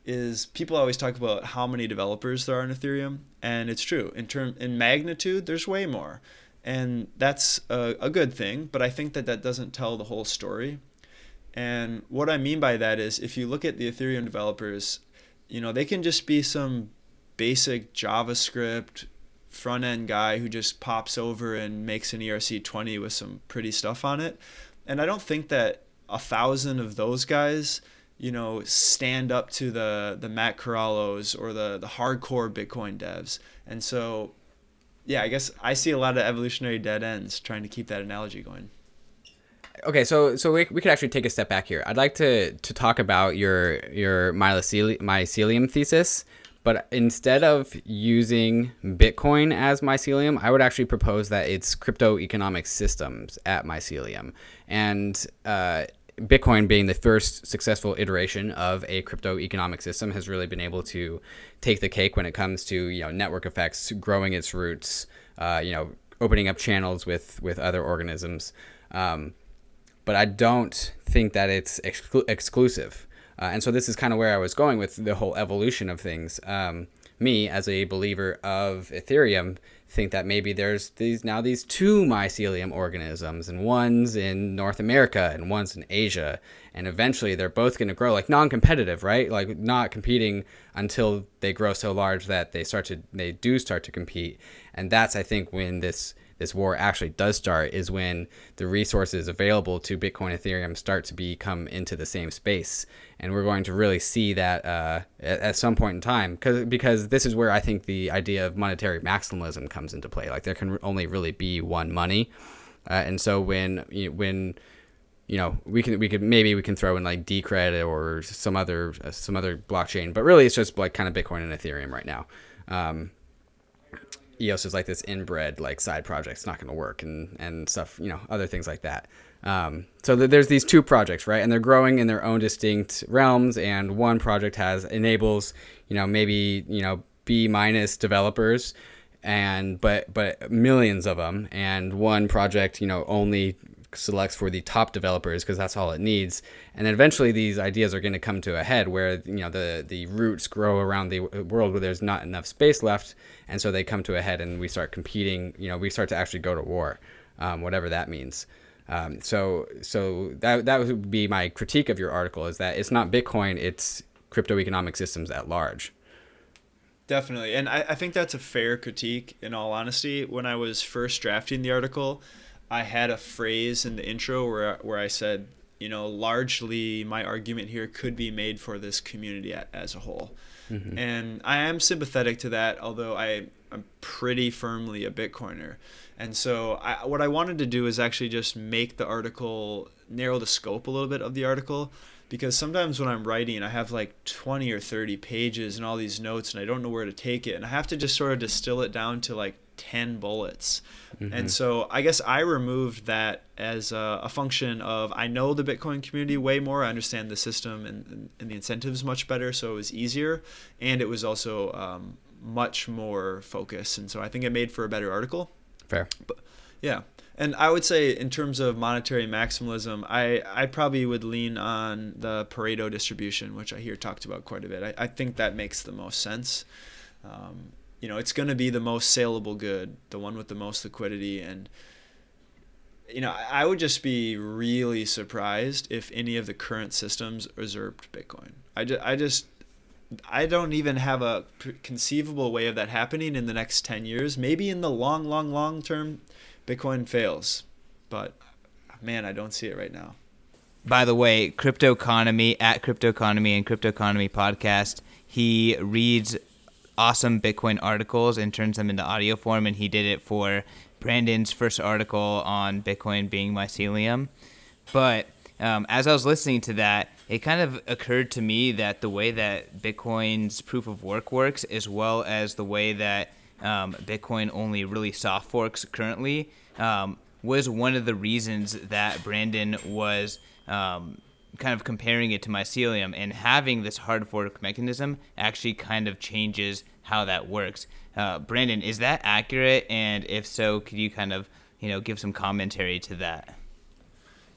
is people always talk about how many developers there are in Ethereum, and it's true. In term in magnitude, there's way more, and that's a, a good thing. But I think that that doesn't tell the whole story. And what I mean by that is, if you look at the Ethereum developers, you know they can just be some basic JavaScript front end guy who just pops over and makes an ERC20 with some pretty stuff on it. And I don't think that a thousand of those guys, you know, stand up to the the Matt Corallos or the the hardcore Bitcoin devs. And so, yeah, I guess I see a lot of evolutionary dead ends trying to keep that analogy going. Okay, so so we, we could actually take a step back here. I'd like to to talk about your your mycelium, mycelium thesis, but instead of using Bitcoin as mycelium, I would actually propose that it's crypto economic systems at mycelium, and uh, Bitcoin being the first successful iteration of a crypto economic system has really been able to take the cake when it comes to you know network effects, growing its roots, uh, you know opening up channels with with other organisms. Um, but I don't think that it's exclu- exclusive. Uh, and so this is kind of where I was going with the whole evolution of things. Um, me, as a believer of Ethereum, think that maybe there's these now these two mycelium organisms, and one's in North America and one's in Asia, and eventually they're both going to grow like non-competitive, right? Like not competing until they grow so large that they start to they do start to compete, and that's I think when this this war actually does start is when the resources available to Bitcoin Ethereum start to become into the same space. And we're going to really see that uh, at, at, some point in time because because this is where I think the idea of monetary maximalism comes into play. Like there can only really be one money. Uh, and so when when you know we can we could maybe we can throw in like Decred or some other uh, some other blockchain, but really it's just like kind of Bitcoin and Ethereum right now. Um, EOS is like this inbred like side project. It's not going to work and and stuff. You know, other things like that. Um, so th- there's these two projects, right? And they're growing in their own distinct realms. And one project has enables, you know, maybe you know B minus developers, and but but millions of them. And one project, you know, only selects for the top developers because that's all it needs. And then eventually these ideas are going to come to a head where you know the the roots grow around the world where there's not enough space left, and so they come to a head and we start competing. You know, we start to actually go to war, um, whatever that means. Um, so so that that would be my critique of your article is that it's not Bitcoin, it's crypto economic systems at large. Definitely. And I, I think that's a fair critique in all honesty. When I was first drafting the article, I had a phrase in the intro where where I said, you know, largely my argument here could be made for this community as a whole. Mm-hmm. And I am sympathetic to that, although I I'm pretty firmly a Bitcoiner. And so I, what I wanted to do is actually just make the article narrow the scope a little bit of the article because sometimes when I'm writing, I have like 20 or 30 pages and all these notes and I don't know where to take it. And I have to just sort of distill it down to like 10 bullets. Mm-hmm. And so I guess I removed that as a, a, function of I know the Bitcoin community way more. I understand the system and, and the incentives much better. So it was easier. And it was also um, much more focused. And so I think it made for a better article. Fair. But, yeah. And I would say, in terms of monetary maximalism, I, I probably would lean on the Pareto distribution, which I hear talked about quite a bit. I, I think that makes the most sense. Um, you know, it's going to be the most saleable good, the one with the most liquidity. And, you know, I would just be really surprised if any of the current systems usurped Bitcoin. I just, I just, I don't even have a conceivable way of that happening in the next 10 years. Maybe in the long, long, long term, Bitcoin fails. But man, I don't see it right now. By the way, Crypto Economy at Crypto Economy and Crypto Economy podcast, he reads awesome Bitcoin articles and turns them into audio form. And he did it for Brandon's first article on Bitcoin being mycelium. But um, as I was listening to that, it kind of occurred to me that the way that Bitcoin's proof of work works, as well as the way that um, Bitcoin only really soft forks currently, um, was one of the reasons that Brandon was um, kind of comparing it to mycelium and having this hard fork mechanism actually kind of changes how that works. Uh, Brandon, is that accurate? And if so, could you kind of you know give some commentary to that?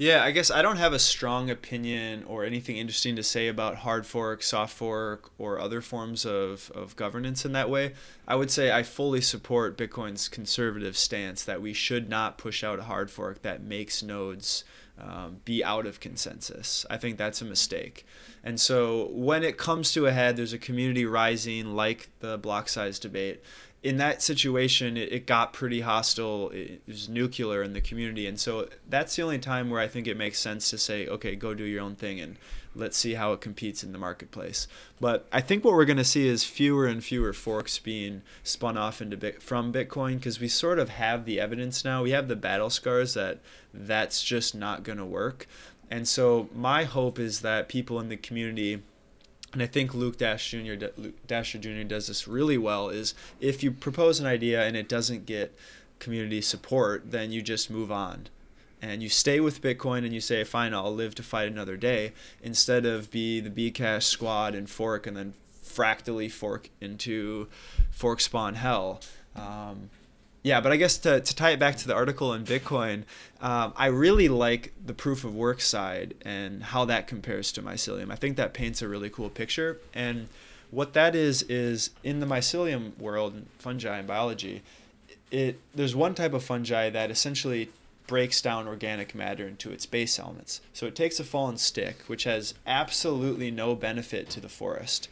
Yeah, I guess I don't have a strong opinion or anything interesting to say about hard fork, soft fork, or other forms of, of governance in that way. I would say I fully support Bitcoin's conservative stance that we should not push out a hard fork that makes nodes um, be out of consensus. I think that's a mistake. And so when it comes to a head, there's a community rising like the block size debate. in that situation, it, it got pretty hostile. It, was nuclear in the community, and so that's the only time where I think it makes sense to say, okay, go do your own thing and let's see how it competes in the marketplace. But I think what we're going to see is fewer and fewer forks being spun off into bit from Bitcoin because we sort of have the evidence now. We have the battle scars that that's just not going to work. And so my hope is that people in the community and I think Luke Dash Jr. Luke Dasher Jr. does this really well. Is if you propose an idea and it doesn't get community support, then you just move on, and you stay with Bitcoin and you say, "Fine, I'll live to fight another day," instead of be the Bcash squad and fork and then fractally fork into fork spawn hell. Um, yeah, but I guess to, to tie it back to the article in Bitcoin, um, I really like the proof of work side and how that compares to mycelium. I think that paints a really cool picture. And what that is is in the mycelium world, fungi and biology, it there's one type of fungi that essentially breaks down organic matter into its base elements. So it takes a fallen stick, which has absolutely no benefit to the forest,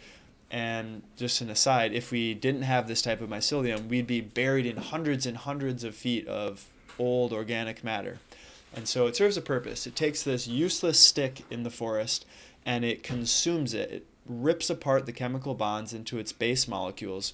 and just an aside, if we didn't have this type of mycelium, we'd be buried in hundreds and hundreds of feet of old organic matter. And so it serves a purpose. It takes this useless stick in the forest and it consumes it. It rips apart the chemical bonds into its base molecules.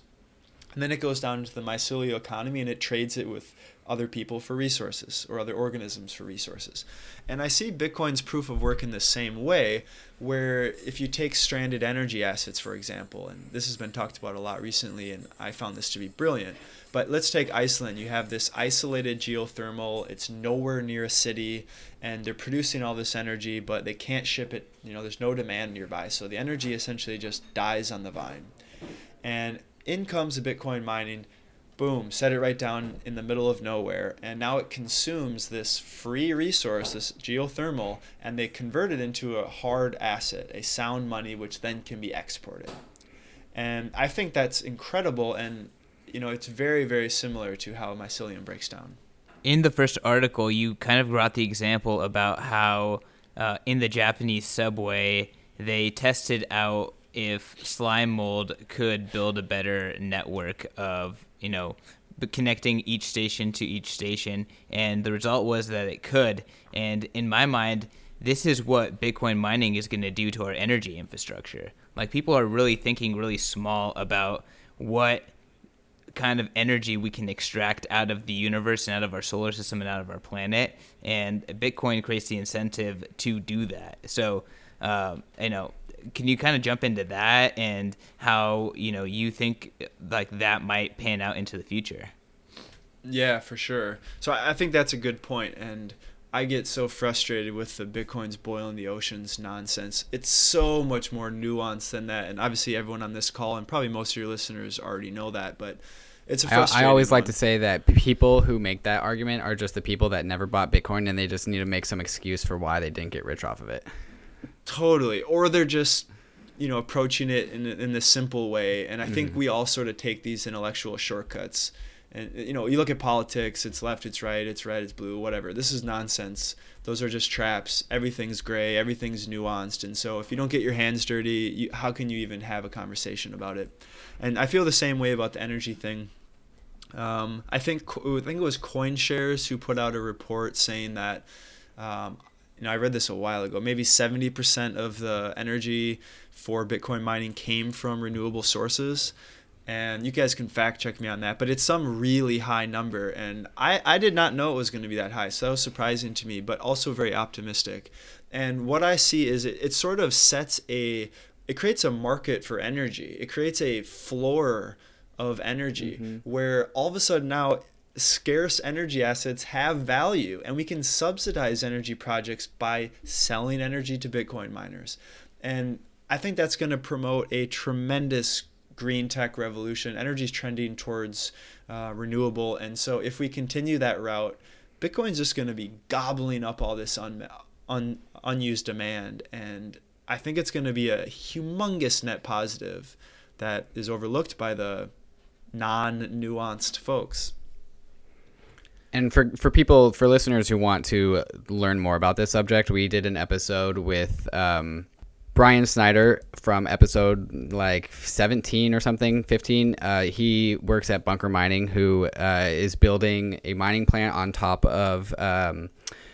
And then it goes down into the mycelial economy and it trades it with other people for resources or other organisms for resources. And I see Bitcoin's proof of work in the same way, where if you take stranded energy assets, for example, and this has been talked about a lot recently, and I found this to be brilliant. But let's take Iceland. You have this isolated geothermal, it's nowhere near a city, and they're producing all this energy, but they can't ship it. You know, there's no demand nearby. So the energy essentially just dies on the vine. And in comes the Bitcoin mining boom, set it right down in the middle of nowhere. And now it consumes this free resource, this geothermal, and they convert it into a hard asset, a sound money, which then can be exported. And I think that's incredible. And, you know, it's very, very similar to how mycelium breaks down. In the first article, you kind of brought the example about how uh, in the Japanese subway, they tested out if slime mold could build a better network of you know connecting each station to each station. And the result was that it could. And in my mind this is what bitcoin mining is going to do to our energy infrastructure. Like people are really thinking really small about what kind of energy we can extract out of the universe and out of our solar system and out of our planet. And bitcoin creates the incentive to do that. So uh, you know can you kind of jump into that and how you know you think like that might pan out into the future? Yeah, for sure. So I think that's a good point, and I get so frustrated with the Bitcoin's boiling the oceans nonsense. It's so much more nuanced than that, and obviously everyone on this call and probably most of your listeners already know that, but. It's a I, I always one. like to say that people who make that argument are just the people that never bought Bitcoin and they just need to make some excuse for why they didn't get rich off of it. Totally. Or they're just, you know, approaching it in, in the simple way. And I mm-hmm. think we all sort of take these intellectual shortcuts. And, you know, you look at politics, it's left, it's right, it's red, it's blue, whatever. This is nonsense. Those are just traps. Everything's gray, everything's nuanced. And so if you don't get your hands dirty, you, how can you even have a conversation about it? And I feel the same way about the energy thing. Um, I think I think it was CoinShares who put out a report saying that um, you know, I read this a while ago. Maybe 70% of the energy for Bitcoin mining came from renewable sources. And you guys can fact check me on that, but it's some really high number. And I, I did not know it was going to be that high. So that was surprising to me, but also very optimistic. And what I see is it, it sort of sets a, it creates a market for energy. It creates a floor of energy mm-hmm. where all of a sudden now scarce energy assets have value and we can subsidize energy projects by selling energy to bitcoin miners. And i think that's going to promote a tremendous green tech revolution. Energy is trending towards uh, renewable and so if we continue that route bitcoin's just going to be gobbling up all this un- un- unused demand and i think it's going to be a humongous net positive that is overlooked by the non-nuanced folks and for for people for listeners who want to learn more about this subject, we did an episode with um, Brian Snyder from episode like 17 or something, 15. Uh, he works at Bunker Mining, who uh, is building a mining plant on top of um,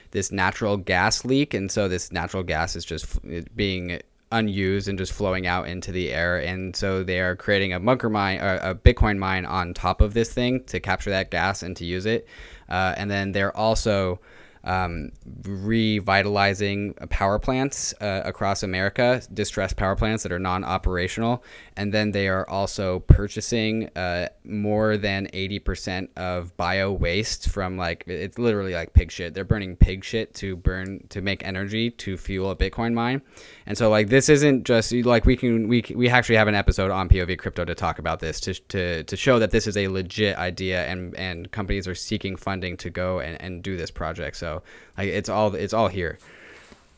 this natural gas leak, and so this natural gas is just being unused and just flowing out into the air. And so they are creating a bunker mine, or a Bitcoin mine on top of this thing to capture that gas and to use it. Uh, and then they're also um, revitalizing power plants uh, across America, distressed power plants that are non operational. And then they are also purchasing uh, more than 80% of bio waste from like, it's literally like pig shit. They're burning pig shit to burn, to make energy to fuel a Bitcoin mine. And so, like, this isn't just like we can, we, we actually have an episode on POV crypto to talk about this to, to, to show that this is a legit idea and, and companies are seeking funding to go and, and do this project. So, like, it's all, it's all here.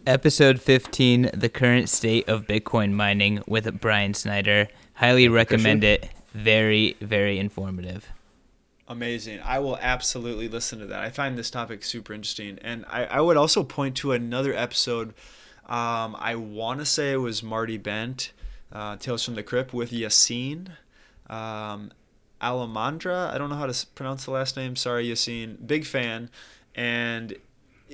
Episode 15 The Current State of Bitcoin Mining with Brian Snyder. Highly recommend it. Very, very informative. Amazing. I will absolutely listen to that. I find this topic super interesting. And I, I would also point to another episode. Um, I want to say it was Marty Bent, uh, Tales from the Crypt, with Yassine. Um, Elmandjra. I don't know how to pronounce the last name. Sorry, Yassine. Big fan. And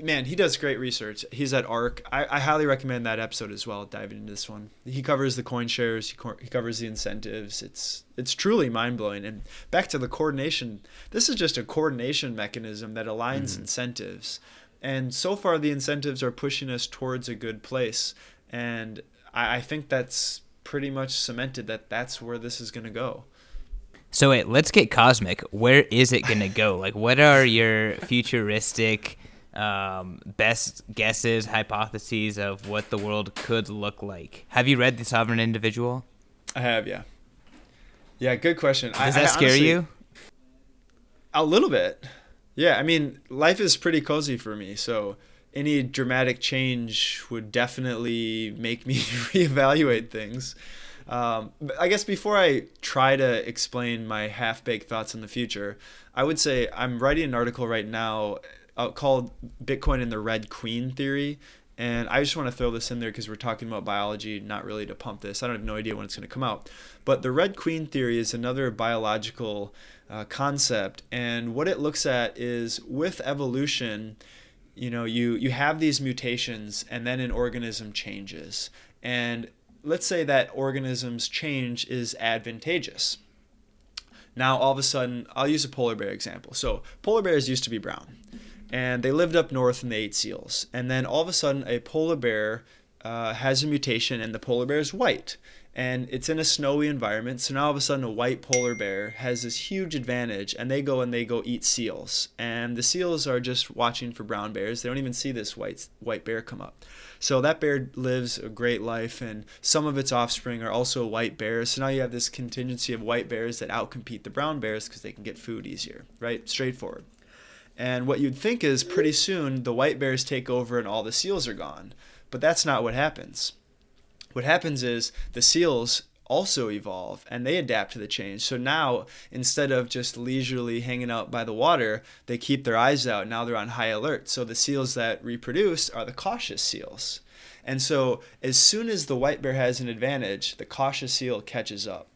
man, he does great research. He's at ARK. I, I highly recommend that episode as well. Diving into this one, he covers the CoinShares. He, co- he covers the incentives. It's it's truly mind blowing. And back to the coordination. This is just a coordination mechanism that aligns mm-hmm. incentives. And so far, the incentives are pushing us towards a good place. And I, I think that's pretty much cemented that that's where this is going to go. So wait, let's get cosmic. Where is it gonna go? Like, what are your futuristic um, best guesses, hypotheses of what the world could look like? Have you read The Sovereign Individual? I have, yeah. Yeah, good question. Does I, that I scare honestly- you? A little bit. Yeah, I mean, life is pretty cozy for me, so any dramatic change would definitely make me reevaluate things. Um, I guess before I try to explain my half baked thoughts in the future, I would say I'm writing an article right now uh, called Bitcoin and the Red Queen Theory. And I just want to throw this in there because we're talking about biology, not really to pump this. I don't have no idea when it's going to come out. But the Red Queen Theory is another biological uh, concept. And what it looks at is with evolution, you know you you have these mutations and then an organism changes and let's say that organism's change is advantageous. Now all of a sudden i'll use a polar bear example. So polar bears used to be brown and they lived up north and they ate seals. And then all of a sudden a polar bear uh, has a mutation and the polar bear is white. And it's in a snowy environment so now all of a sudden a white polar bear has this huge advantage and they go and they go eat seals. And the seals are just watching for brown bears. They don't even see this white white bear come up so that bear lives a great life and some of its offspring are also white bears. So now you have this contingency of white bears that outcompete the brown bears because they can get food easier right? Straightforward. And what you'd think is pretty soon the white bears take over and all the seals are gone. But that's not what happens. What happens is the seals also evolve and they adapt to the change. So now instead of just leisurely hanging out by the water, they keep their eyes out. Now they're on high alert. So the seals that reproduce are the cautious seals. And so as soon as the white bear has an advantage, the cautious seal catches up.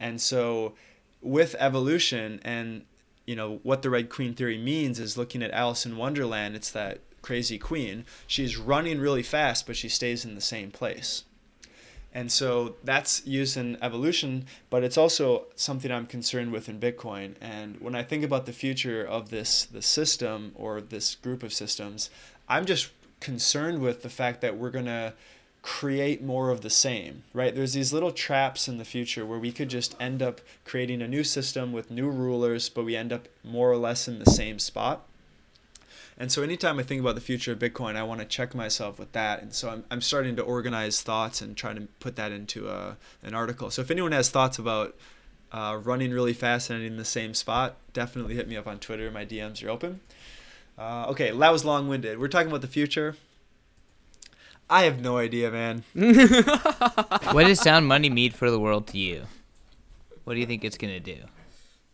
And so with evolution and you know what the red queen theory means is looking at Alice in Wonderland, it's that crazy queen. She's running really fast, but she stays in the same place. And so that's used in evolution, but it's also something I'm concerned with in Bitcoin. And when I think about the future of this the system or this group of systems, I'm just concerned with the fact that we're to create more of the same, right? There's these little traps in the future where we could just end up creating a new system with new rulers, but we end up more or less in the same spot. And so anytime I think about the future of Bitcoin, I want to check myself with that. And so I'm, I'm starting to organize thoughts and try to put that into a, an article. So if anyone has thoughts about uh, running really fast and in the same spot, definitely hit me up on Twitter. My DMs are open. Uh, okay, that was long winded. We're talking about the future. I have no idea, man. what does sound money mean for the world to you? What do you think it's gonna do?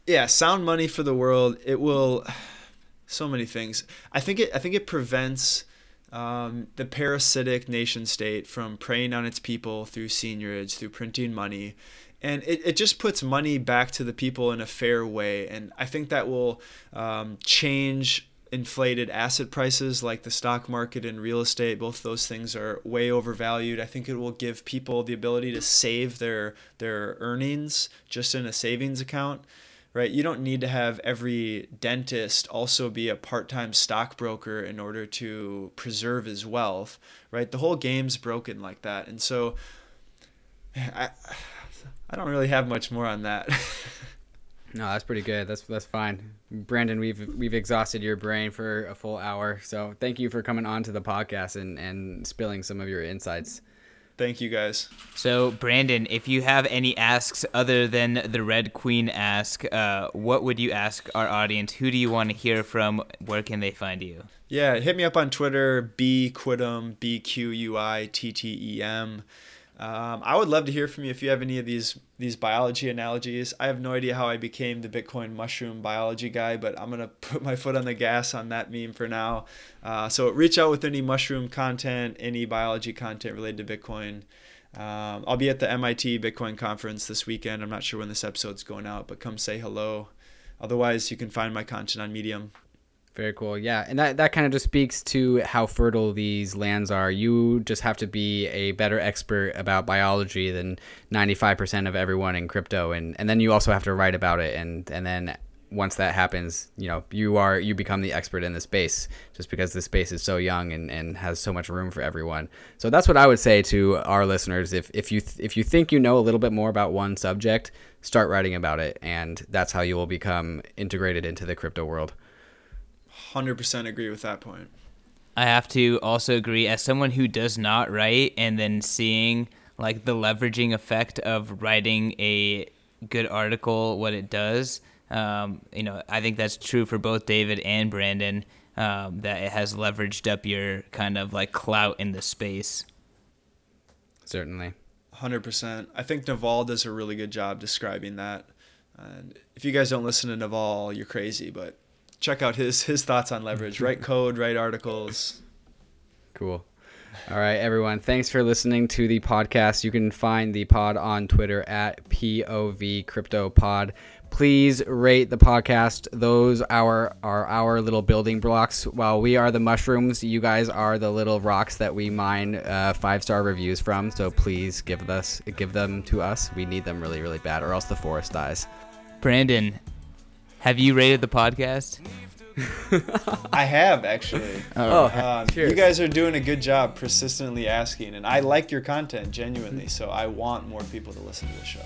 yeah, sound money for the world. It will so many things. I think it. I think it prevents um, the parasitic nation state from preying on its people through seigniorage, through printing money. And it, it just puts money back to the people in a fair way. And I think that will um, change inflated asset prices like the stock market and real estate both those things are way overvalued i think it will give people the ability to save their their earnings just in a savings account right you don't need to have every dentist also be a part-time stockbroker in order to preserve his wealth right the whole game's broken like that and so i i don't really have much more on that No, that's pretty good. That's that's fine. Brandon, we've we've exhausted your brain for a full hour. So thank you for coming on to the podcast and, and spilling some of your insights. Thank you guys. So, Brandon, if you have any asks other than the Red Queen ask, uh, what would you ask our audience? Who do you want to hear from? Where can they find you? Yeah, hit me up on Twitter, B Quittem, B Q U I T T E M. Um, I would love to hear from you if you have any of these these biology analogies. I have no idea how I became the Bitcoin mushroom biology guy, but I'm gonna put my foot on the gas on that meme for now. Uh, so reach out with any mushroom content, any biology content related to Bitcoin. Um, I'll be at the MIT Bitcoin conference this weekend. I'm not sure when this episode's going out, but come say hello. Otherwise, you can find my content on Medium. Very cool. Yeah, and that that kind of just speaks to how fertile these lands are. You just have to be a better expert about biology than 95% of everyone in crypto and and then you also have to write about it and and then once that happens, you know, you are you become the expert in the space just because the space is so young and, and has so much room for everyone. So that's what I would say to our listeners. If if you th- if you think you know a little bit more about one subject, start writing about it, and that's how you will become integrated into the crypto world. 100% agree with that point. I have to also agree as someone who does not write and then seeing like the leveraging effect of writing a good article, what it does. Um, you know, I think that's true for both David and Brandon. Um, that it has leveraged up your kind of like clout in the space. Certainly. 100%. I think Naval does a really good job describing that. And if you guys don't listen to Naval, you're crazy, but check out his his thoughts on leverage. write code, write articles. Cool. All right, everyone. Thanks for listening to the podcast. You can find the pod on Twitter at POV Crypto Pod. Please rate the podcast. Those are are our little building blocks. While we are the mushrooms, you guys are the little rocks that we mine uh, five star reviews from. So please give us give them to us. We need them really really bad, or else the forest dies. Brandon, have you rated the podcast? I have actually. Oh, Um, cheers. you guys are doing a good job persistently asking, and I like your content genuinely. So I want more people to listen to the show.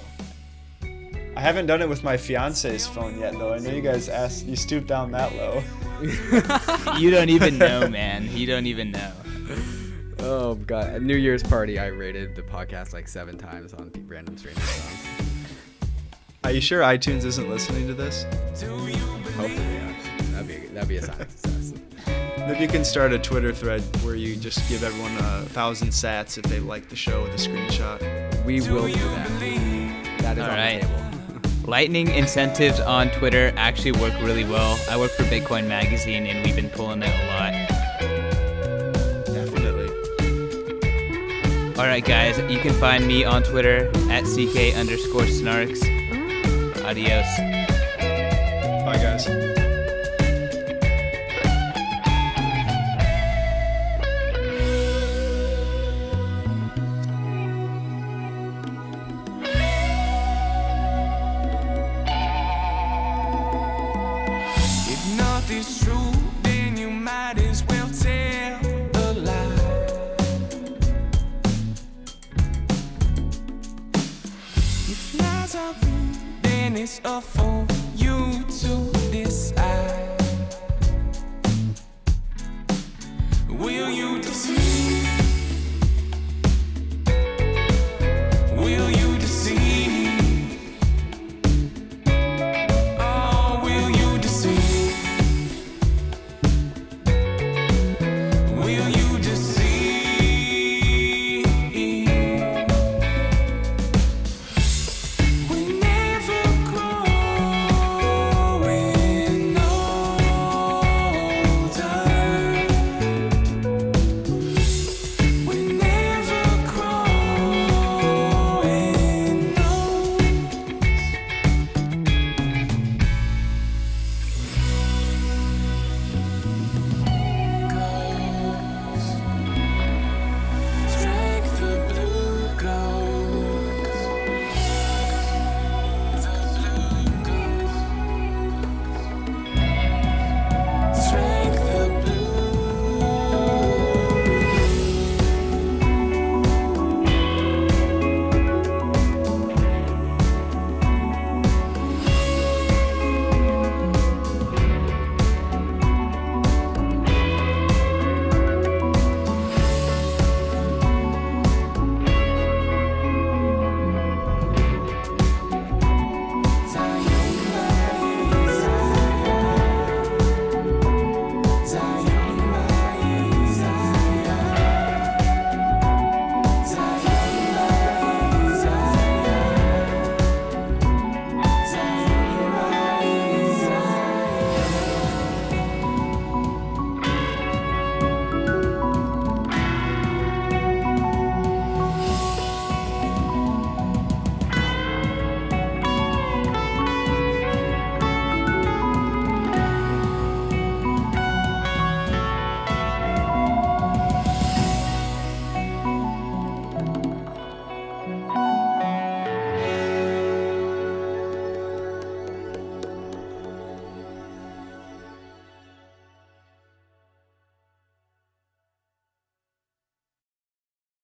I haven't done it with my fiance's phone yet, though. I know you guys asked, you stooped down that low. you don't even know, man. You don't even know. Oh god! At New Year's party, I rated the podcast like seven times on random strangers songs. Are you sure iTunes isn't listening to this? Hopefully, yeah. That'd be that'd be a sign of success. Maybe you can start a Twitter thread where you just give everyone a thousand sats if they like the show with a screenshot. We will do that. That is All on right. the table. Lightning incentives on Twitter actually work really well. I work for Bitcoin Magazine and we've been pulling it a lot. Definitely. All right, guys, you can find me on Twitter at CK underscore snarks. Adios. Bye, guys.